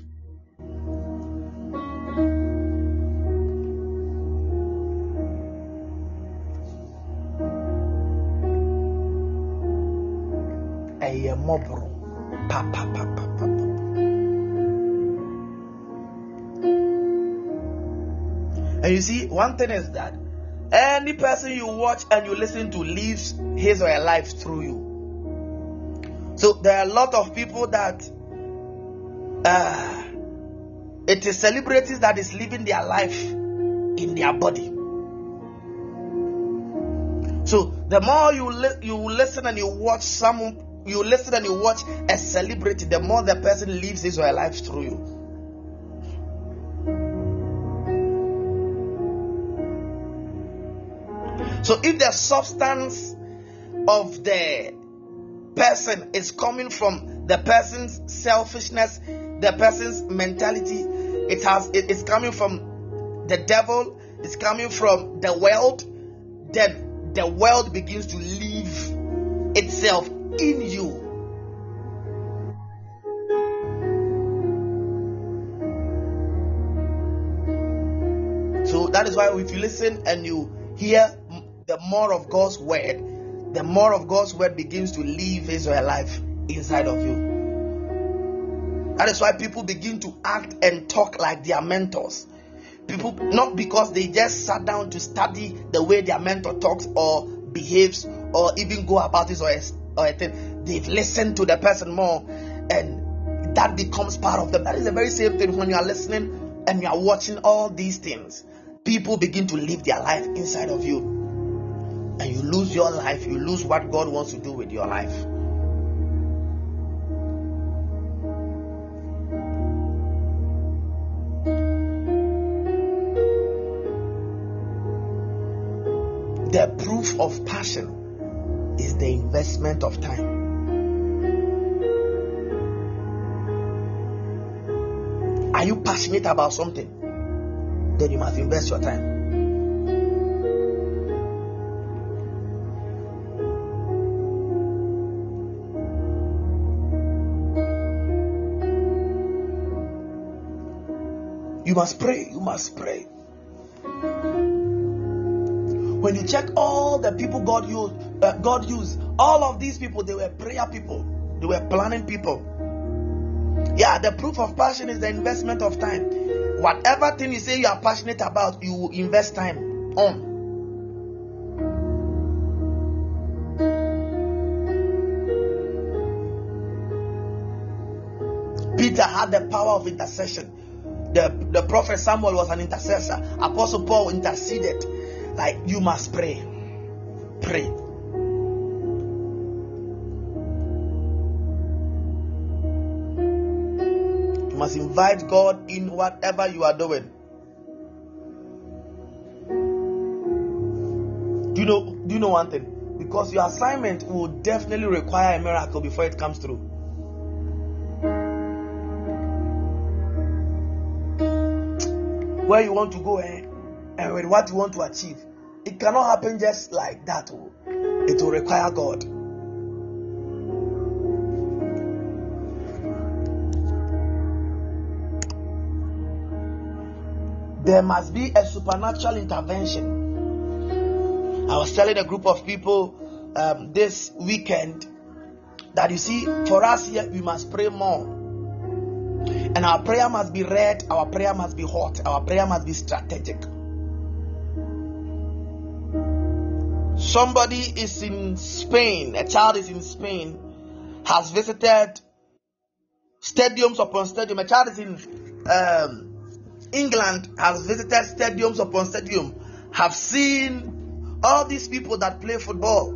One thing is that any person you watch and you listen to lives his or her life through you so there are a lot of people that uh, it is celebrities that is living their life in their body so the more you li- you listen and you watch some you listen and you watch a celebrity, the more the person lives his or her life through you. So if the substance of the person is coming from the person's selfishness, the person's mentality, it has it is coming from the devil, it's coming from the world, then the world begins to live itself in you. So that is why if you listen and you hear the more of God's word, the more of God's word begins to live his or her life inside of you. That is why people begin to act and talk like their mentors. People, not because they just sat down to study the way their mentor talks or behaves or even go about his or or a thing, they've listened to the person more, and that becomes part of them. That is the very same thing when you are listening and you are watching all these things. People begin to live their life inside of you, and you lose your life, you lose what God wants to do with your life. The proof of passion is the investment of time. Are you passionate about something? Then you must invest your time. You must pray. You must pray. When you check all the people God used, uh, God used, all of these people, they were prayer people. They were planning people. Yeah, the proof of passion is the investment of time. Whatever thing you say you are passionate about, you invest time on. Peter had the power of intercession. The, prophet Samuel was an intercessor. Apostle Paul interceded. Like you must pray. Pray. You must invite God in whatever you are doing. Do you know? Do you know one thing? Because your assignment will definitely require a miracle before it comes through. Where you want to go eh? and with what you want to achieve, it cannot happen just like that. Oh. It will require God. There must be a supernatural intervention. I was telling a group of people um, this weekend that you see, for us here, we must pray more. And our prayer must be red, our prayer must be hot, our prayer must be strategic. Somebody is in Spain, a child is in Spain, has visited stadiums upon stadium. A child is in um, England, has visited stadiums upon stadium, have seen all these people that play football.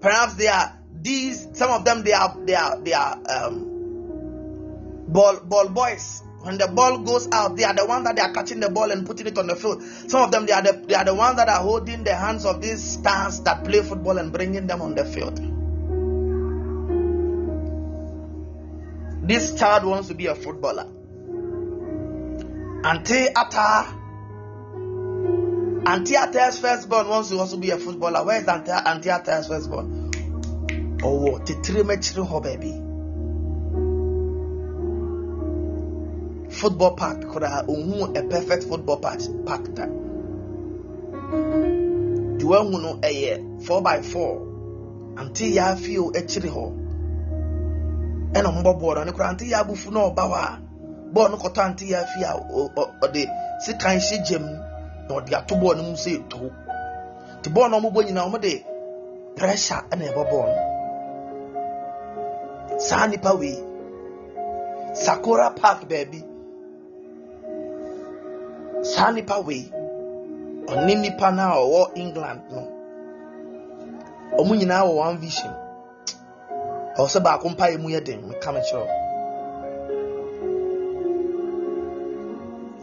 Perhaps they are these. Some of them they are they are they are um, ball ball boys when the ball goes out, they are the ones that they are catching the ball and putting it on the field. Some of them they are the they are the ones that are holding the hands of these stars that play football and bringing them on the field. This child wants to be a footballer. Auntie Ata, Auntie Ata's firstborn wants to also be a footballer. Where is Auntie, Auntie Ata's firstborn? Oh, what? Oh, baby. Football park koraa ohun a perfect football park park da. Deɛ wahu no ɛyɛ four by four. Ante yɛ afio akyire hɔ. Ɛna ɔmobɔ bɔɔl no koraa ante yɛ abufu na ɔba hɔ a bɔɔl no kɔtɔ ante yɛ afi a ɔde sikan hyɛ gyam na ɔde ato bɔɔl no mu sɛ etuo te bɔɔl no ɔmobɔ nyinaa ɔmode pressure ɛna ɛbɔ bɔɔl no. Saa nipa wei sakora park baabi saa nipa wei ɔne nipa no ɔwɔ england no ɔmo nyinaa wɔ one vision. Ɔwɔ sɛ baako mpa yɛ mu yɛ den meka me kyerɛ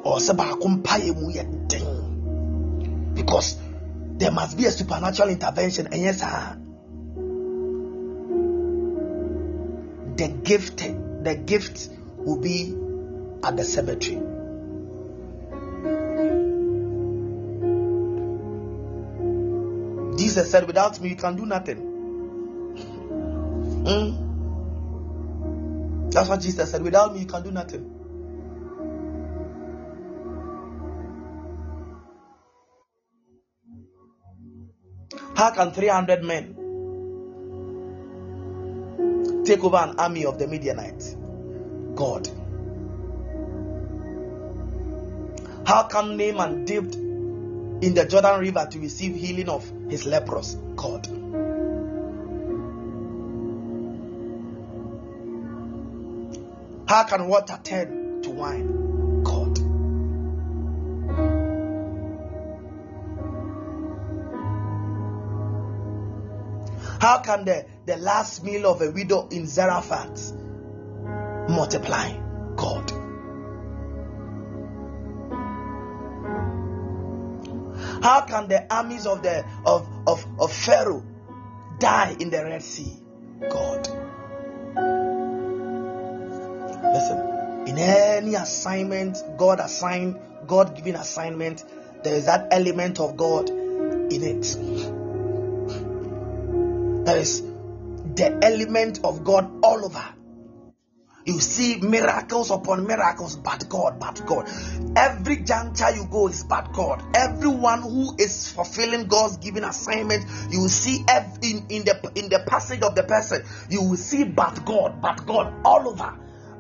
ɔwɔ sɛ baako mpa yɛ mu yɛ den. Because there must be a supernatural intervention ɛnyɛ saa. The gift the gift will be at the cemetery Jesus said, Without me, you can do nothing. Mm. That's what Jesus said. Without me, you can do nothing. How can 300 men take over an army of the Midianites? God. How can Naaman dipped in the Jordan River to receive healing of his leprous God. How can water turn to wine? God. How can the, the last meal of a widow in Zarephath multiply? God. How can the armies of the of, of, of Pharaoh die in the Red Sea? God. Listen, in any assignment, God assigned, God given assignment, there is that element of God in it. There is the element of God all over. You see miracles upon miracles, but God, but God. Every juncture you go is but God. Everyone who is fulfilling God's given assignment, you will see in, in the in the passage of the person, you will see but God, but God all over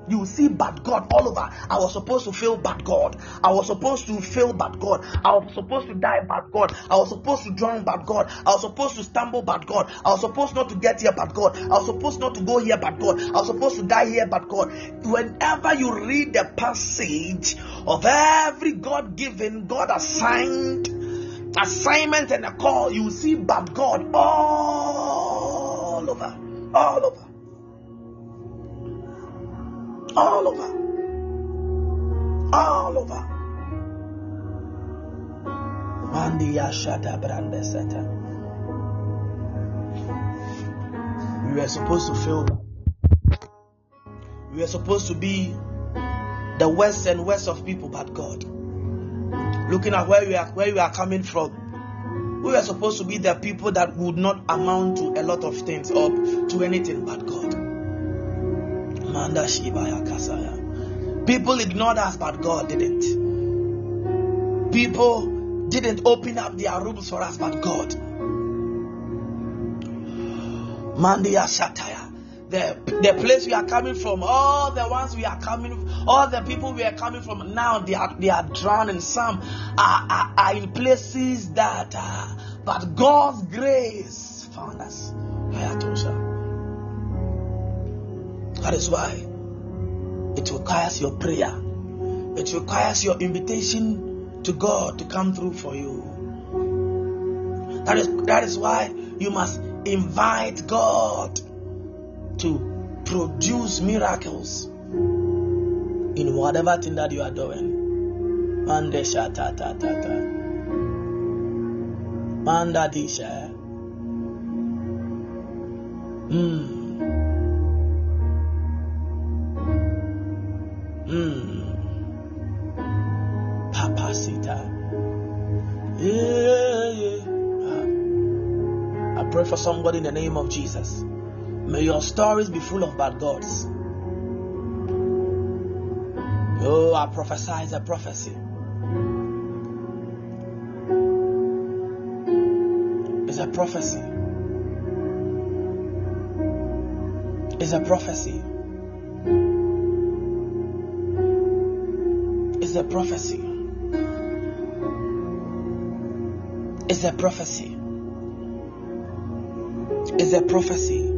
you see but God all over. I was supposed to feel but God. I was supposed to fail but God. I was supposed to die but God. I was supposed to drown but God. I was supposed to stumble but God. I was supposed not to get here but God. I was supposed not to go here but God. I was supposed to die here but God. Whenever you read the passage of every God given, God assigned assignment and a call, you see but God all over. All over all over. All over. Mandi Yashata Brande Satan. We were supposed to feel we were supposed to be the worst and worst of people, but God. Looking at where we are where we are coming from. We were supposed to be the people that would not amount to a lot of things or to anything but God. People ignored us, but God didn't. People didn't open up their rooms for us, but God. Mandia Shataya the, the place we are coming from, all the ones we are coming, all the people we are coming from now, they are they are drowning. Some are, are, are in places that, uh, but God's grace found us. That is why it requires your prayer. It requires your invitation to God to come through for you. That is that is why you must invite God to produce miracles in whatever thing that you are doing. Mande shata ta ta ta. Manda disha. Hmm. Hmm. Papasita. Yeah, yeah. I pray for somebody in the name of Jesus. May your stories be full of bad gods. Oh, I prophesy a prophecy. It's a prophecy. It's a prophecy. It's a prophecy. It's a prophecy. It's a prophecy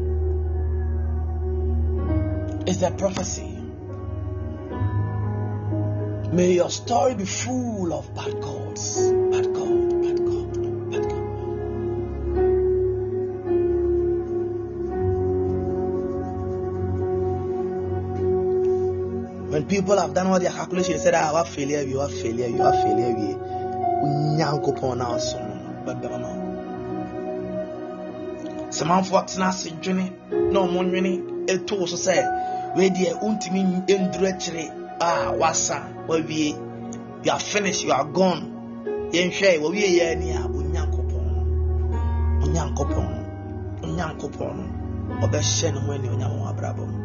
is a prophecy. May your story be full of bad gods, bad people have done all their calculations, they said, "Ah, what failure, you are failure, you are failure." We, unyanko now so, but the mama. Samanfo atena ase dwene na ɔmo nwene ɛtoo so sɛ wei deɛ wontumi nduru akyire a wasa wawie you are finished you are gone. Yɛnhwɛ wawie yɛ ani a onyankopɔn onyankopɔn onyankopɔn no. Ɔbɛhyɛ ne ho ani onyam ho abrabɔ mu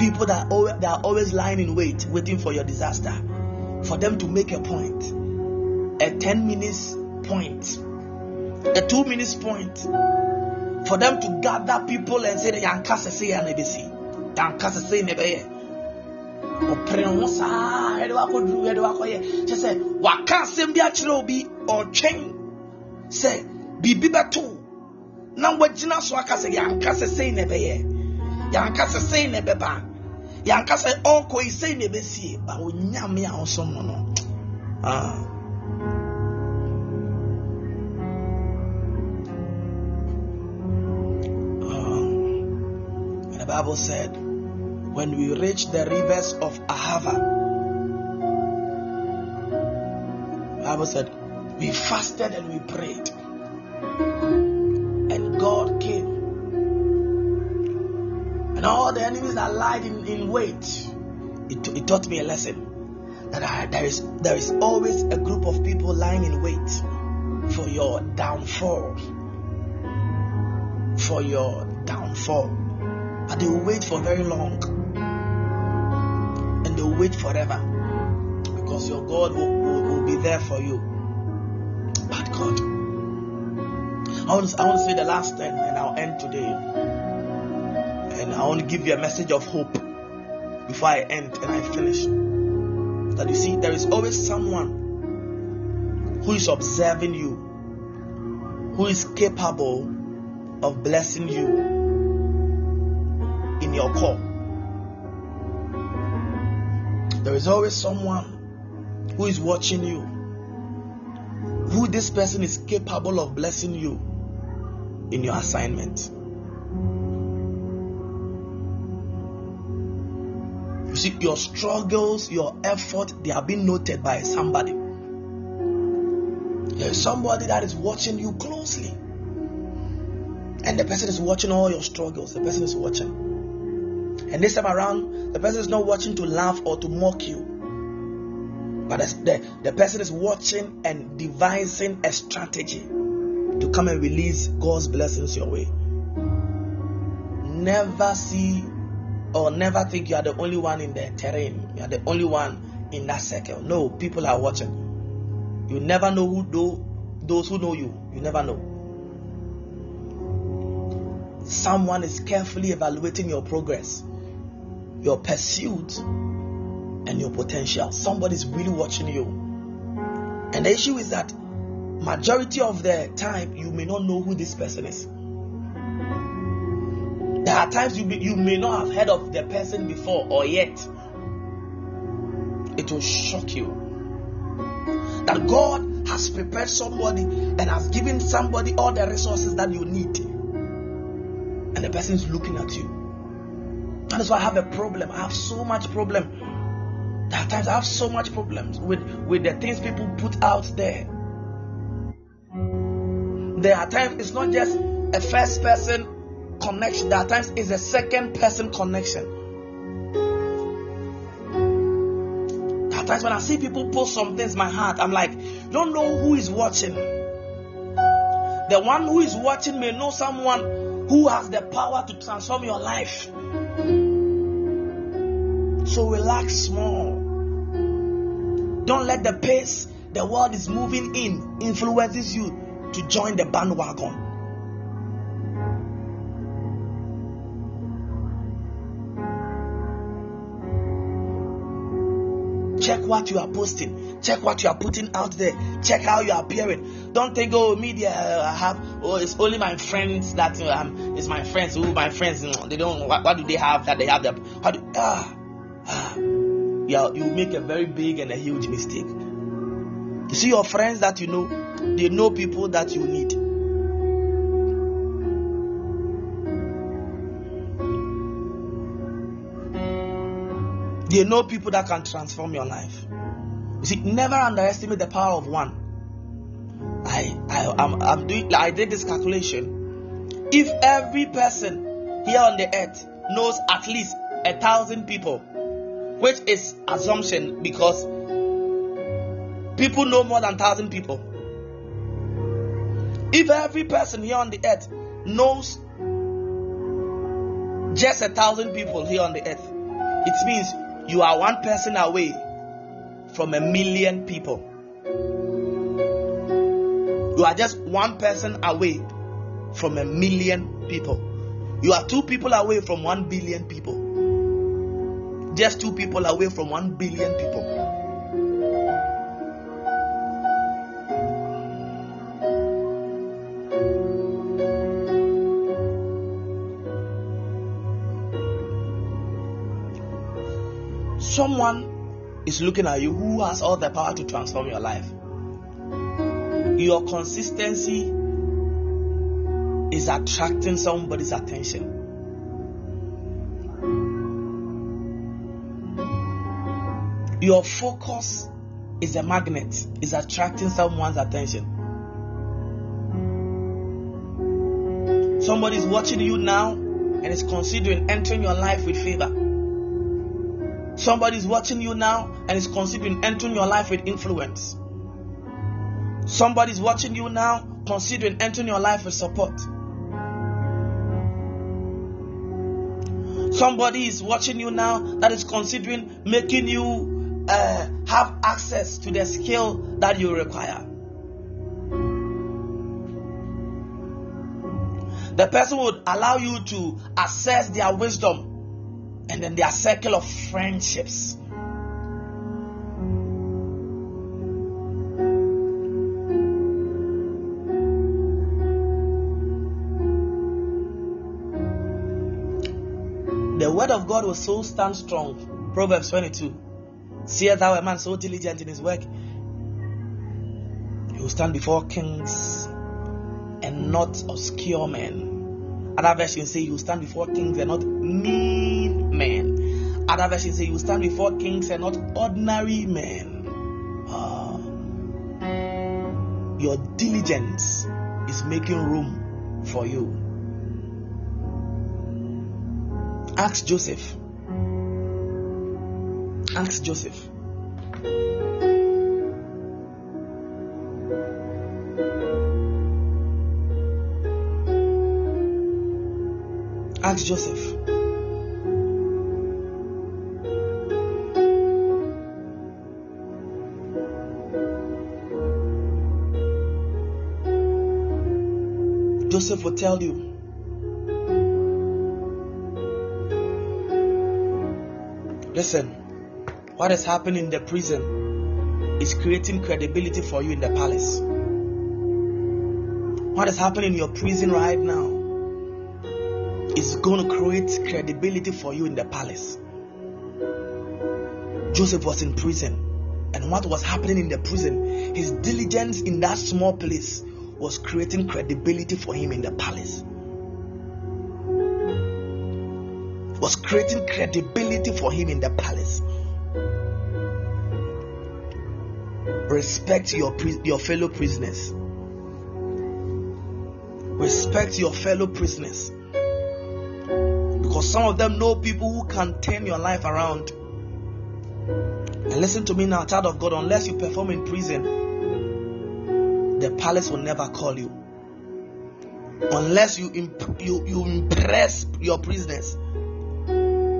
people that always, that are always lying in wait waiting for your disaster. For them to make a point. A 10 minutes point. A 2 minutes point. For them to gather people and say yanka sese ya na ebesi yanka sese na ebɛyɛ ɔpere ho saa ɛde wakɔduru ɛde wakɔyɛ kyɛ sɛ waka asɛm bi akyerɛ obi ɔtwɛn sɛ biribi bɛto na wagyina so aka sɛ yanka sese na ɛbɛyɛ yanka sese na ɛbɛba a no no ah. Bible said, when we reached the rivers of Ahava, the Bible said, we fasted and we prayed. And all the enemies that lied in, in wait, it, it taught me a lesson that I, there is there is always a group of people lying in wait for your downfall. For your downfall. But they will wait for very long. And they will wait forever. Because your God will, will, will be there for you. But God. I want, I want to say the last thing and I'll end today. I want to give you a message of hope before I end and I finish. That you see, there is always someone who is observing you, who is capable of blessing you in your call. There is always someone who is watching you, who this person is capable of blessing you in your assignment. You see, your struggles, your effort, they are being noted by somebody. There is somebody that is watching you closely. And the person is watching all your struggles. The person is watching. And this time around, the person is not watching to laugh or to mock you. But the, the person is watching and devising a strategy to come and release God's blessings your way. Never see or never think you are the only one in the terrain. You are the only one in that circle. No, people are watching. You never know who do those who know you. You never know. Someone is carefully evaluating your progress, your pursuit, and your potential. Somebody is really watching you. And the issue is that majority of the time you may not know who this person is. There are times you, be, you may not have heard of the person before or yet. It will shock you that God has prepared somebody and has given somebody all the resources that you need, and the person is looking at you. That is why I have a problem. I have so much problem. There are times I have so much problems with, with the things people put out there. There are times it's not just a first person connection. Are times it's a second person connection. Are times when I see people post some things, my heart, I'm like, don't know who is watching. The one who is watching may know someone who has the power to transform your life. So relax small. Don't let the pace the world is moving in influences you to join the bandwagon. Check what you are posting. Check what you are putting out there. Check how you are appearing. Don't think, oh, media uh, I have. Oh, it's only my friends that um, it's my friends. Who my friends? They don't. What, what do they have that they have? Them. How do ah ah? Yeah, you make a very big and a huge mistake. You see your friends that you know, they know people that you need. They know people that can transform your life. You see, never underestimate the power of one. I, I, I'm, I'm doing. I did this calculation. If every person here on the earth knows at least a thousand people, which is assumption because people know more than thousand people. If every person here on the earth knows just a thousand people here on the earth, it means you are one person away from a million people. You are just one person away from a million people. You are two people away from one billion people. Just two people away from one billion people. Someone is looking at you who has all the power to transform your life, your consistency is attracting somebody's attention. Your focus is a magnet, is attracting someone's attention. Somebody is watching you now and is considering entering your life with favor. Somebody is watching you now and is considering entering your life with influence. Somebody is watching you now, considering entering your life with support. Somebody is watching you now that is considering making you uh, have access to the skill that you require. The person would allow you to assess their wisdom and then their circle of friendships. The word of God will so stand strong. Proverbs 22. Seest thou a man so diligent in his work? He will stand before kings and not obscure men. Other version say you stand before kings and not mean men. Other version say you stand before kings and not ordinary men. Uh, your diligence is making room for you. Ask Joseph. Ask Joseph. Ask Joseph. Joseph will tell you. Listen, what is happening in the prison is creating credibility for you in the palace. What is happening in your prison right now is going to create credibility for you in the palace. Joseph was in prison, and what was happening in the prison, his diligence in that small place was creating credibility for him in the palace. Was creating credibility for him in the palace. Respect your your fellow prisoners. Respect your fellow prisoners. Some of them know people who can turn your life around. And listen to me now, child of God, unless you perform in prison, the palace will never call you unless you imp- you you impress your prisoners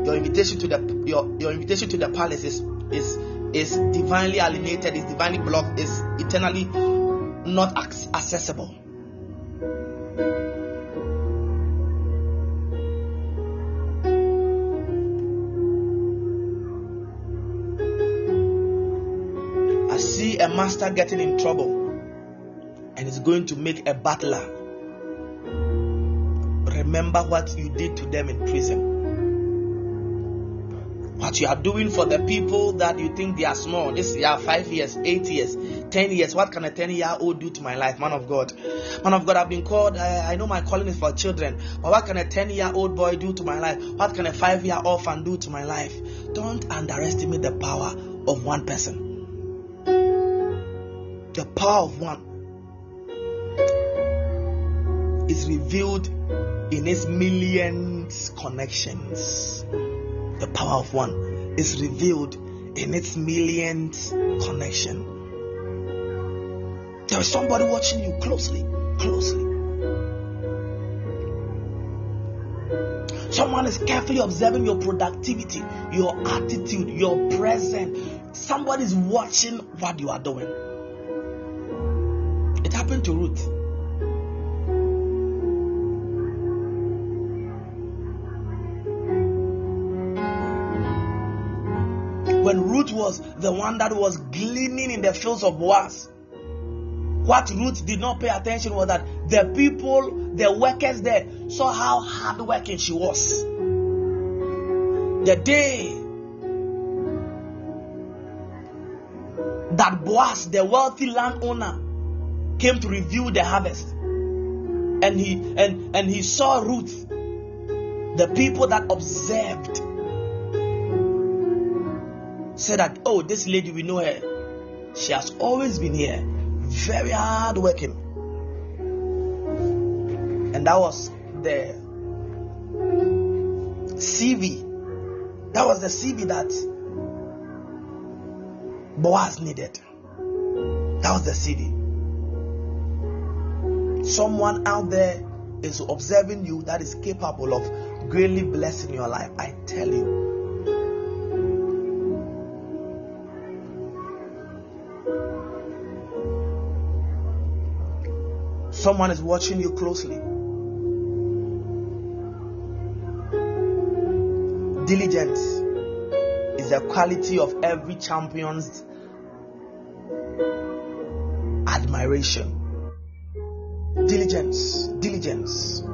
your invitation to the your, your invitation to the palace is is is divinely alienated is divinely blocked is eternally not accessible master getting in trouble and is going to make a butler. Remember what you did to them in prison. What you are doing for the people that you think they are small. This year, five years, eight years, ten years. What can a ten year old do to my life, man of God? Man of God, I've been called. I, I know my calling is for children, but what can a ten year old boy do to my life? What can a five year orphan do to my life? Don't underestimate the power of one person. The power of one is revealed in its millions connections. The power of one is revealed in its millions connection. There is somebody watching you closely, closely. Someone is carefully observing your productivity, your attitude, your presence. Somebody is watching what you are doing. Happened to Ruth. when Ruth was the one that was gleaning in the fields of Boaz. What Ruth did not pay attention was that the people, the workers there, saw how hardworking she was. The day that Boaz, the wealthy landowner, came to review the harvest, and he and and he saw Ruth, the people that observed said that, oh, this lady, we know her. She has always been here, very hard working. And that was the CV. That was the CV that Boaz needed. That was the CV. Someone out there is observing you that is capable of greatly blessing your life. I tell you. Someone is watching you closely. Diligence is the quality of every champion's admiration. Diligence, diligence.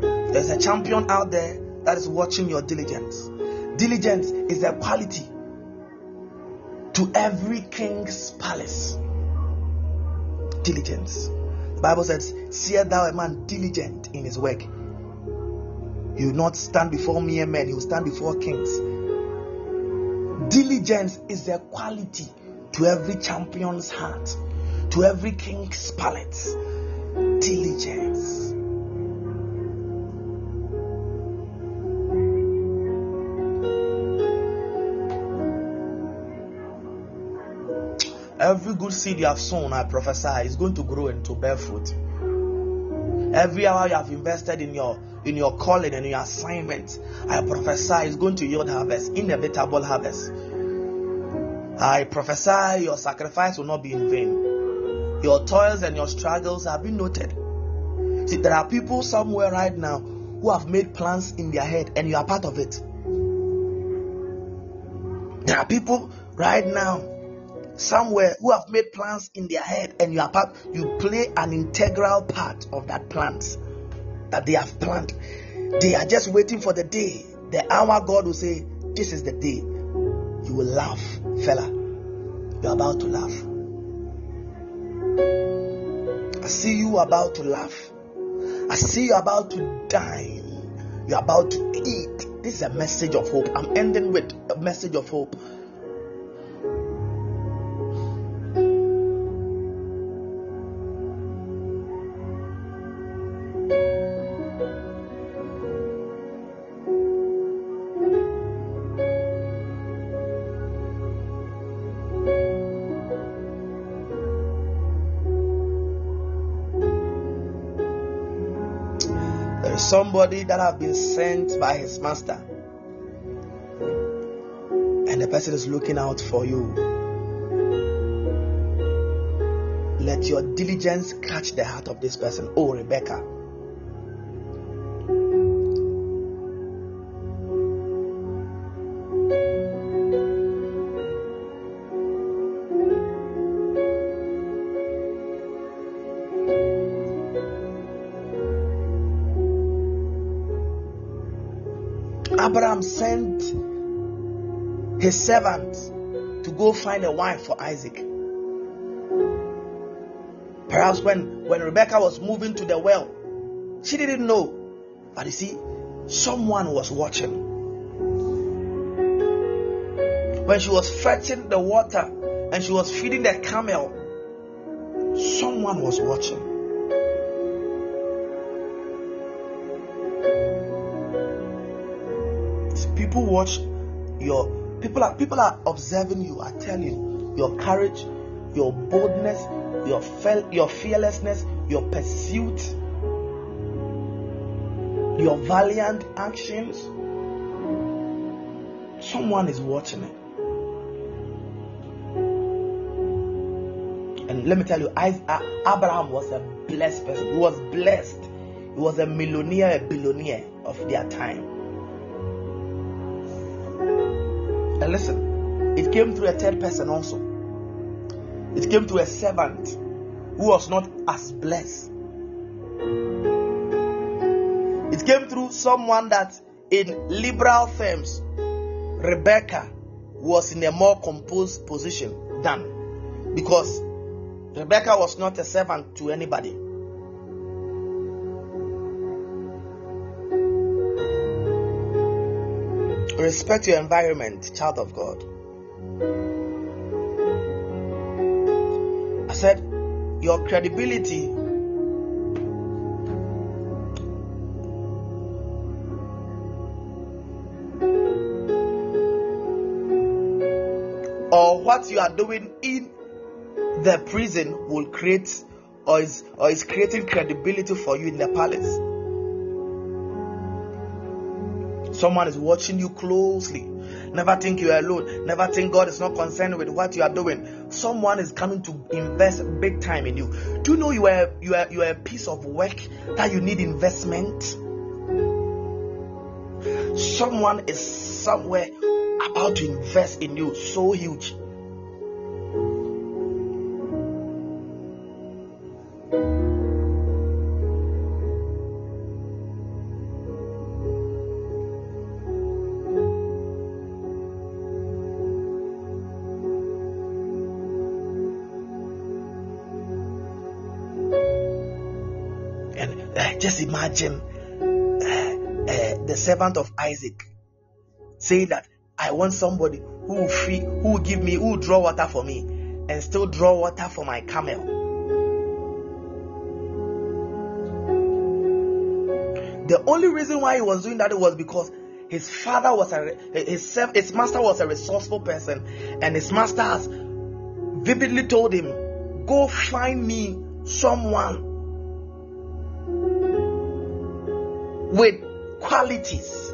There's a champion out there that is watching your diligence. Diligence is a quality to every king's palace diligence. The Bible says, See thou a man diligent in his work? He will not stand before mere men, he will stand before kings. Diligence is a quality to every champion's heart, to every king's palate diligence. Every good seed you have sown, I prophesy, is going to grow and to bear fruit. Every hour you have invested in your in your calling and your assignment, I prophesy is going to yield harvest, inevitable harvest. I prophesy your sacrifice will not be in vain. Your toils and your struggles have been noted. See, there are people somewhere right now who have made plans in their head and you are part of it. There are people right now somewhere who have made plans in their head and you are part you play an integral part of that plans that they have planned they are just waiting for the day the hour god will say this is the day you will laugh fella you're about to laugh see you about to laugh. I see you about to dine. You're about to eat. This is a message of hope. I'm ending with a message of hope somebody that have been sent by his master. And the person is looking out for you. Let your diligence catch the heart of this person. Oh rebecca servant to go find a wife for Isaac. Perhaps when, when Rebecca was moving to the well, she didn't know. But you see, someone was watching. When she was fetching the water and she was feeding the camel, someone was watching. people watch your people are people are observing you i tell you your courage your boldness your your fearlessness your pursuit your valiant actions. Someone is watching it. And let me tell you abraham was a blessed person. He was blessed. He was a millionaire a billionaire of their time And listen, it came through a third person also. It came through a servant who was not as blessed. It came through someone that, in liberal terms, Rebecca was in a more composed position than because Rebecca was not a servant to anybody. Respect your environment, child of God. I said, your credibility or what you are doing in the prison will create or is or is creating credibility for you in the palace. Someone is watching you closely. Never think you are alone. Never think God is not concerned with what you are doing. Someone is coming to invest big time in you. Do you know you are you are you are a piece of work that you need investment? Someone is somewhere about to invest in you so huge. Imagine uh, uh, the servant of Isaac saying that I want somebody who will free, who will give me, who will draw water for me, and still draw water for my camel. The only reason why he was doing that was because his father was a his his master was a resourceful person, and his master has vividly told him, Go find me someone with qualities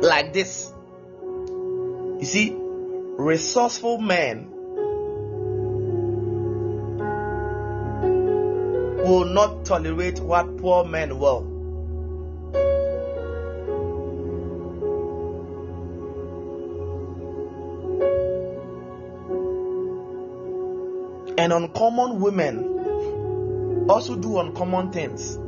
like this. You see, resourceful men will not tolerate what poor men will. And uncommon women also do uncommon things.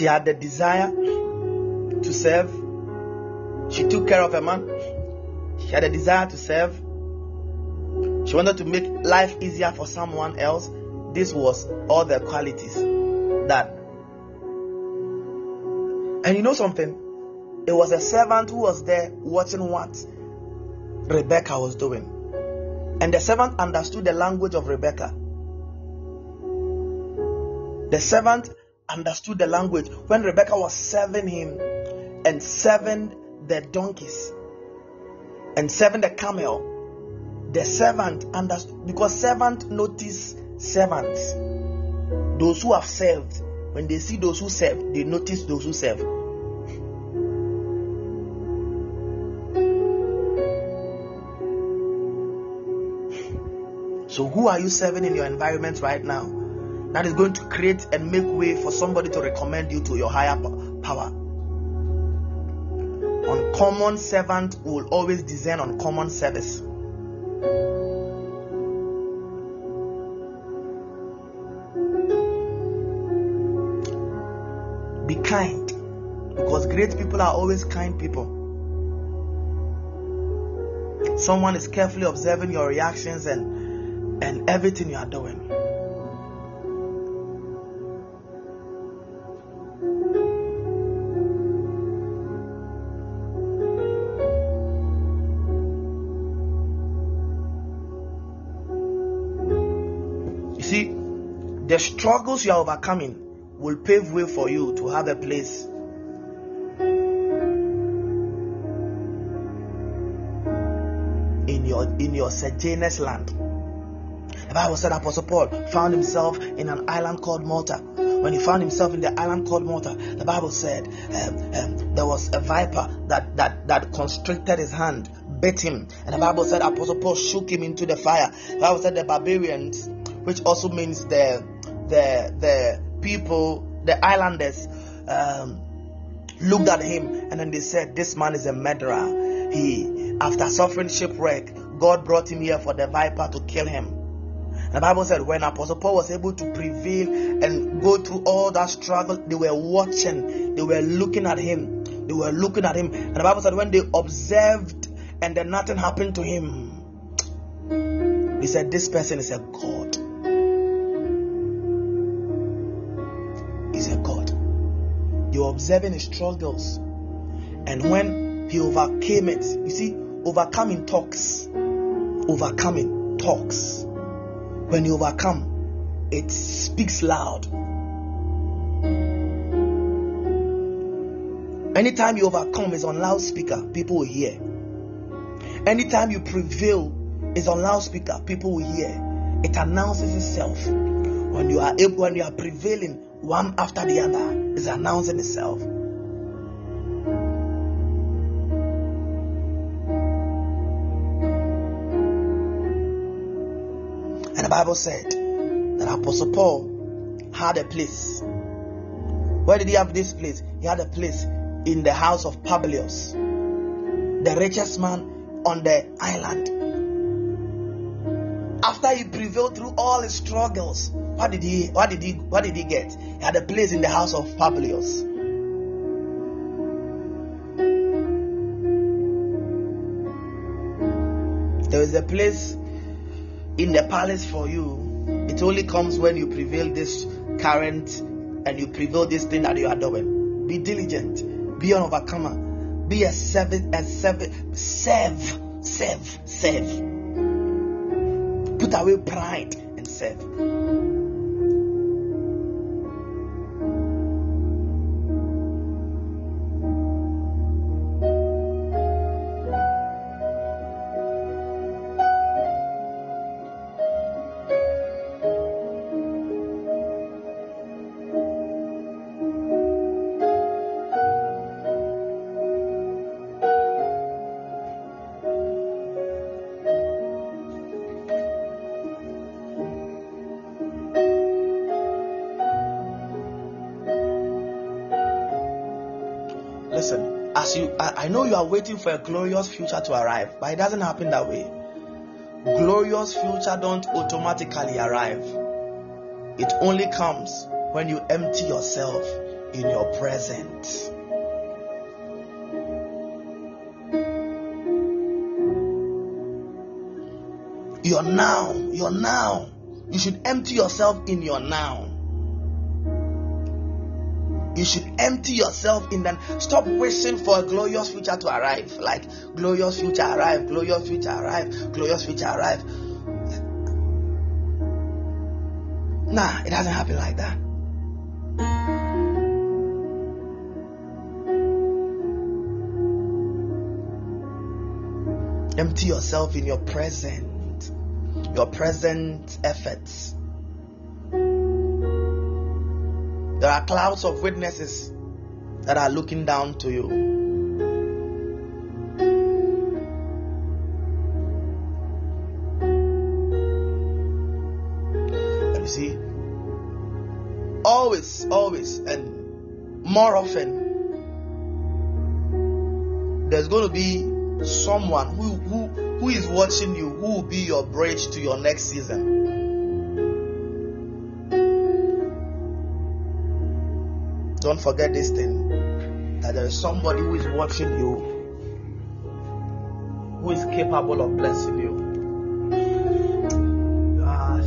She had the desire to serve. She took care of her man. She had a desire to serve. She wanted to make life easier for someone else. This was all the qualities that. And you know something? It was a servant who was there watching what Rebecca was doing. And the servant understood the language of Rebecca. The servant understood the language when Rebecca was serving him and serving the donkeys and serving the camel. The servant understood because servant notice servants. Those who have served, when they see those who serve, they notice those who serve. So, who are you serving in your environment right now? That is going to create and make way for somebody to recommend you to your higher power. Uncommon servant will always design uncommon service. Be kind because great people are always kind people. Someone is carefully observing your reactions and, and everything you are doing. Struggles you are overcoming will pave way for you to have a place in your in your sojourner's land. The Bible said Apostle Paul found himself in an island called Malta. When he found himself in the island called Malta, the Bible said um, um, there was a viper that, that, that constricted his hand, bit him. And the Bible said Apostle Paul shook him into the fire. The Bible said the barbarians, which also means the the the people, the islanders, um, looked at him and then they said, "This man is a murderer. He, after suffering shipwreck, God brought him here for the viper to kill him." The Bible said when Apostle Paul was able to prevail and go through all that struggle, they were watching, they were looking at him, they were looking at him. And the Bible said when they observed and then nothing happened to him, he said, This person is a God. Observing his struggles. And when he overcame it, you see, overcoming talks. Overcoming talks. When you overcome, it speaks loud. Anytime you overcome is on loudspeaker, people will hear. Anytime you prevail is on loudspeaker, people will hear. It announces itself. When you are able, when you are prevailing one after the other, is announcing itself. And the Bible said that Apostle Paul had a place. Where did he have this place? He had a place in the house of Publius, the richest man on the island. After he prevailed through all his struggles, what did he what did he what did he get? He had a place in the house of Publius. There is a place in the palace for you. It only comes when you prevail this current and you prevail this thing that you are doing. Be diligent, be an overcomer, be a servant, a servant, serve, serve, serve. Put away pride and said. I know you are waiting for a glorious future to arrive, but it doesn't happen that way. Glorious future don't automatically arrive. It only comes when you empty yourself in your present. Your now, your now. You should empty yourself in your now. You should empty yourself in them. Stop wishing for a glorious future to arrive. Like glorious future arrive, glorious future arrive, glorious future arrive. Nah, it doesn't happen like that. Empty yourself in your present, your present efforts There are clouds of witnesses that are looking down to you. Let me see. Always, always, and more often, there's going to be someone who, who, who is watching you who will be your bridge to your next season. Don't forget this thing that there is somebody who is watching you, who is capable of blessing you. Ah,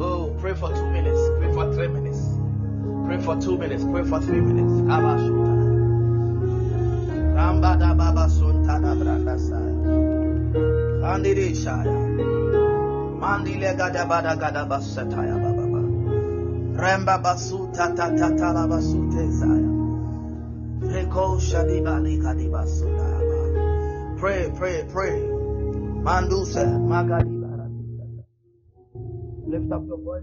oh, pray for two minutes, pray for three minutes, pray for two minutes, pray for three minutes. Baba Suntada Branda Saya. Andiri Shaya. Gada Bada Gada Baba. Remba basuta ta la basute zaya. Reko shadibali kadibasuda. Pray, pray, pray. Manduse magadiba. Lift up your voice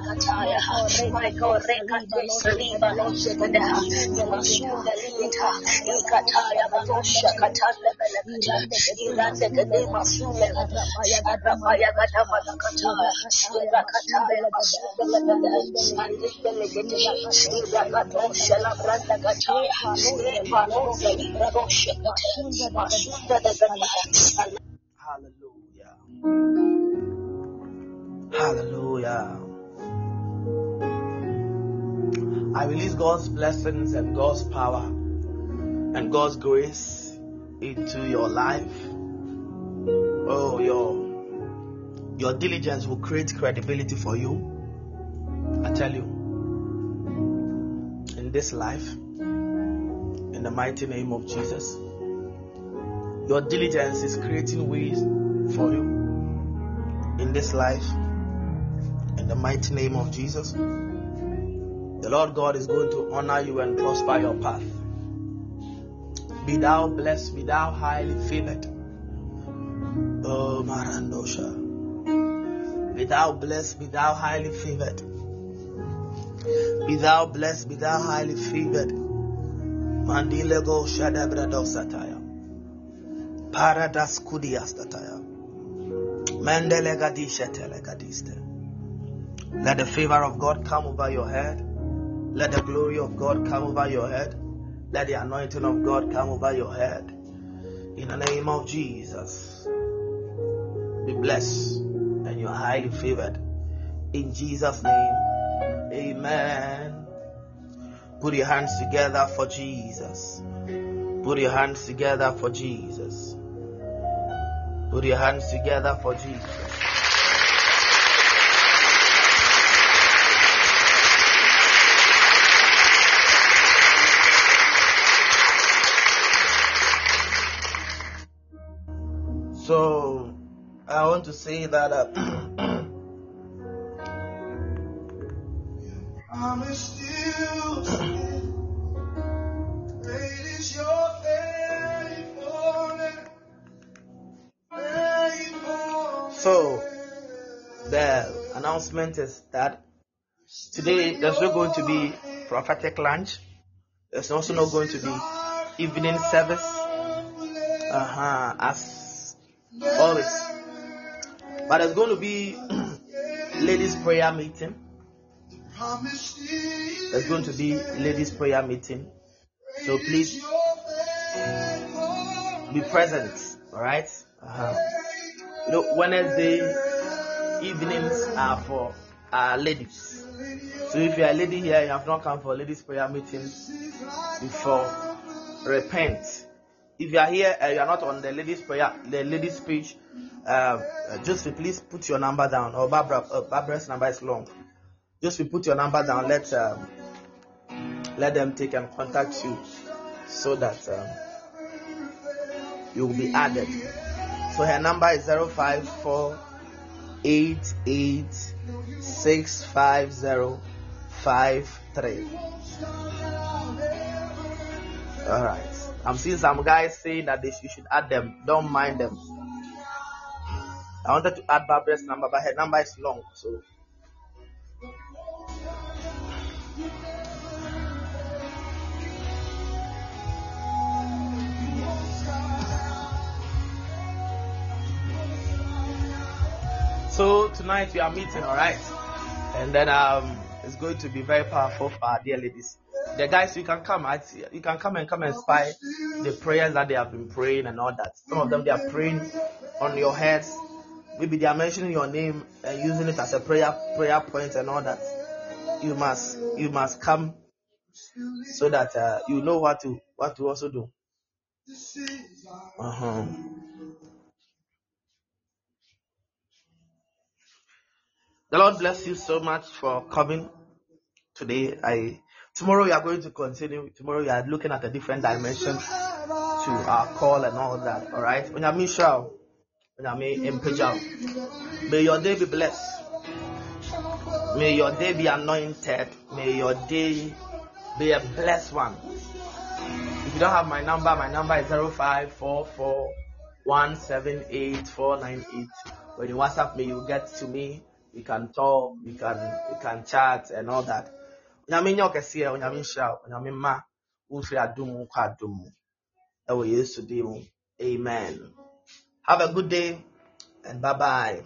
Hallelujah. Hallelujah. I release God's blessings and God's power and God's grace into your life. Oh, your your diligence will create credibility for you. I tell you, in this life, in the mighty name of Jesus, your diligence is creating ways for you in this life in the mighty name of Jesus. The Lord God is going to honor you and prosper your path. Be thou blessed, be thou highly favored. Oh, Marandosha. Be thou blessed, be thou highly favored. Be thou blessed, be thou highly favored. Mandilego Shadabrado Sataya. Paradas Kudiastataya. Mendelegadisha Telegadiste. Let the favor of God come over your head. Let the glory of God come over your head. Let the anointing of God come over your head. In the name of Jesus. Be blessed and you are highly favored. In Jesus' name. Amen. Put your hands together for Jesus. Put your hands together for Jesus. Put your hands together for Jesus. So I want to say that uh, So the announcement is that today there's not going to be prophetic lunch. There's also not going to be evening service. Uh-huh, as always. But there's going to be ladies prayer meeting. There's going to be ladies prayer meeting. So please be present. All right? uh-huh. You know, Wednesday evenings are for uh, ladies. So if you're a lady here, you have not come for ladies prayer meeting before, repent. If you are here and you are not on the ladies prayer, the ladies page, uh, just please put your number down. Or Barbara, uh, Barbara's number is long. Just put your number down. Let um, let them take and contact you so that um, you will be added. So her number is 054 Alright. I'm seeing some guys saying that they, you should add them. Don't mind them. I wanted to add Barbara's number, but her number is long, so So tonight we are meeting, all right, and then um, it's going to be very powerful for our dear ladies. The guys, you can come. I, you can come and come and spy the prayers that they have been praying and all that. Some of them they are praying on your heads. Maybe they are mentioning your name and using it as a prayer prayer point and all that. You must you must come so that uh, you know what to what to also do. Uh-huh. The Lord bless you so much for coming today. I tomorrow we are going to continue. Tomorrow we are looking at a different dimension to our call and all that. All right. May your day be blessed. May your day be anointed. May your day be a blessed one. If you don't have my number, my number is 0544 When you WhatsApp me, you get to me we can talk, we can we can chat and all that. Onyame nyɛ ɔkɛseɛ, onyame nhyira, onyame mma, wofiri adum kɔ adum mu. Ɛwɔ Yesu din. Amen. Have a good day and bye bye.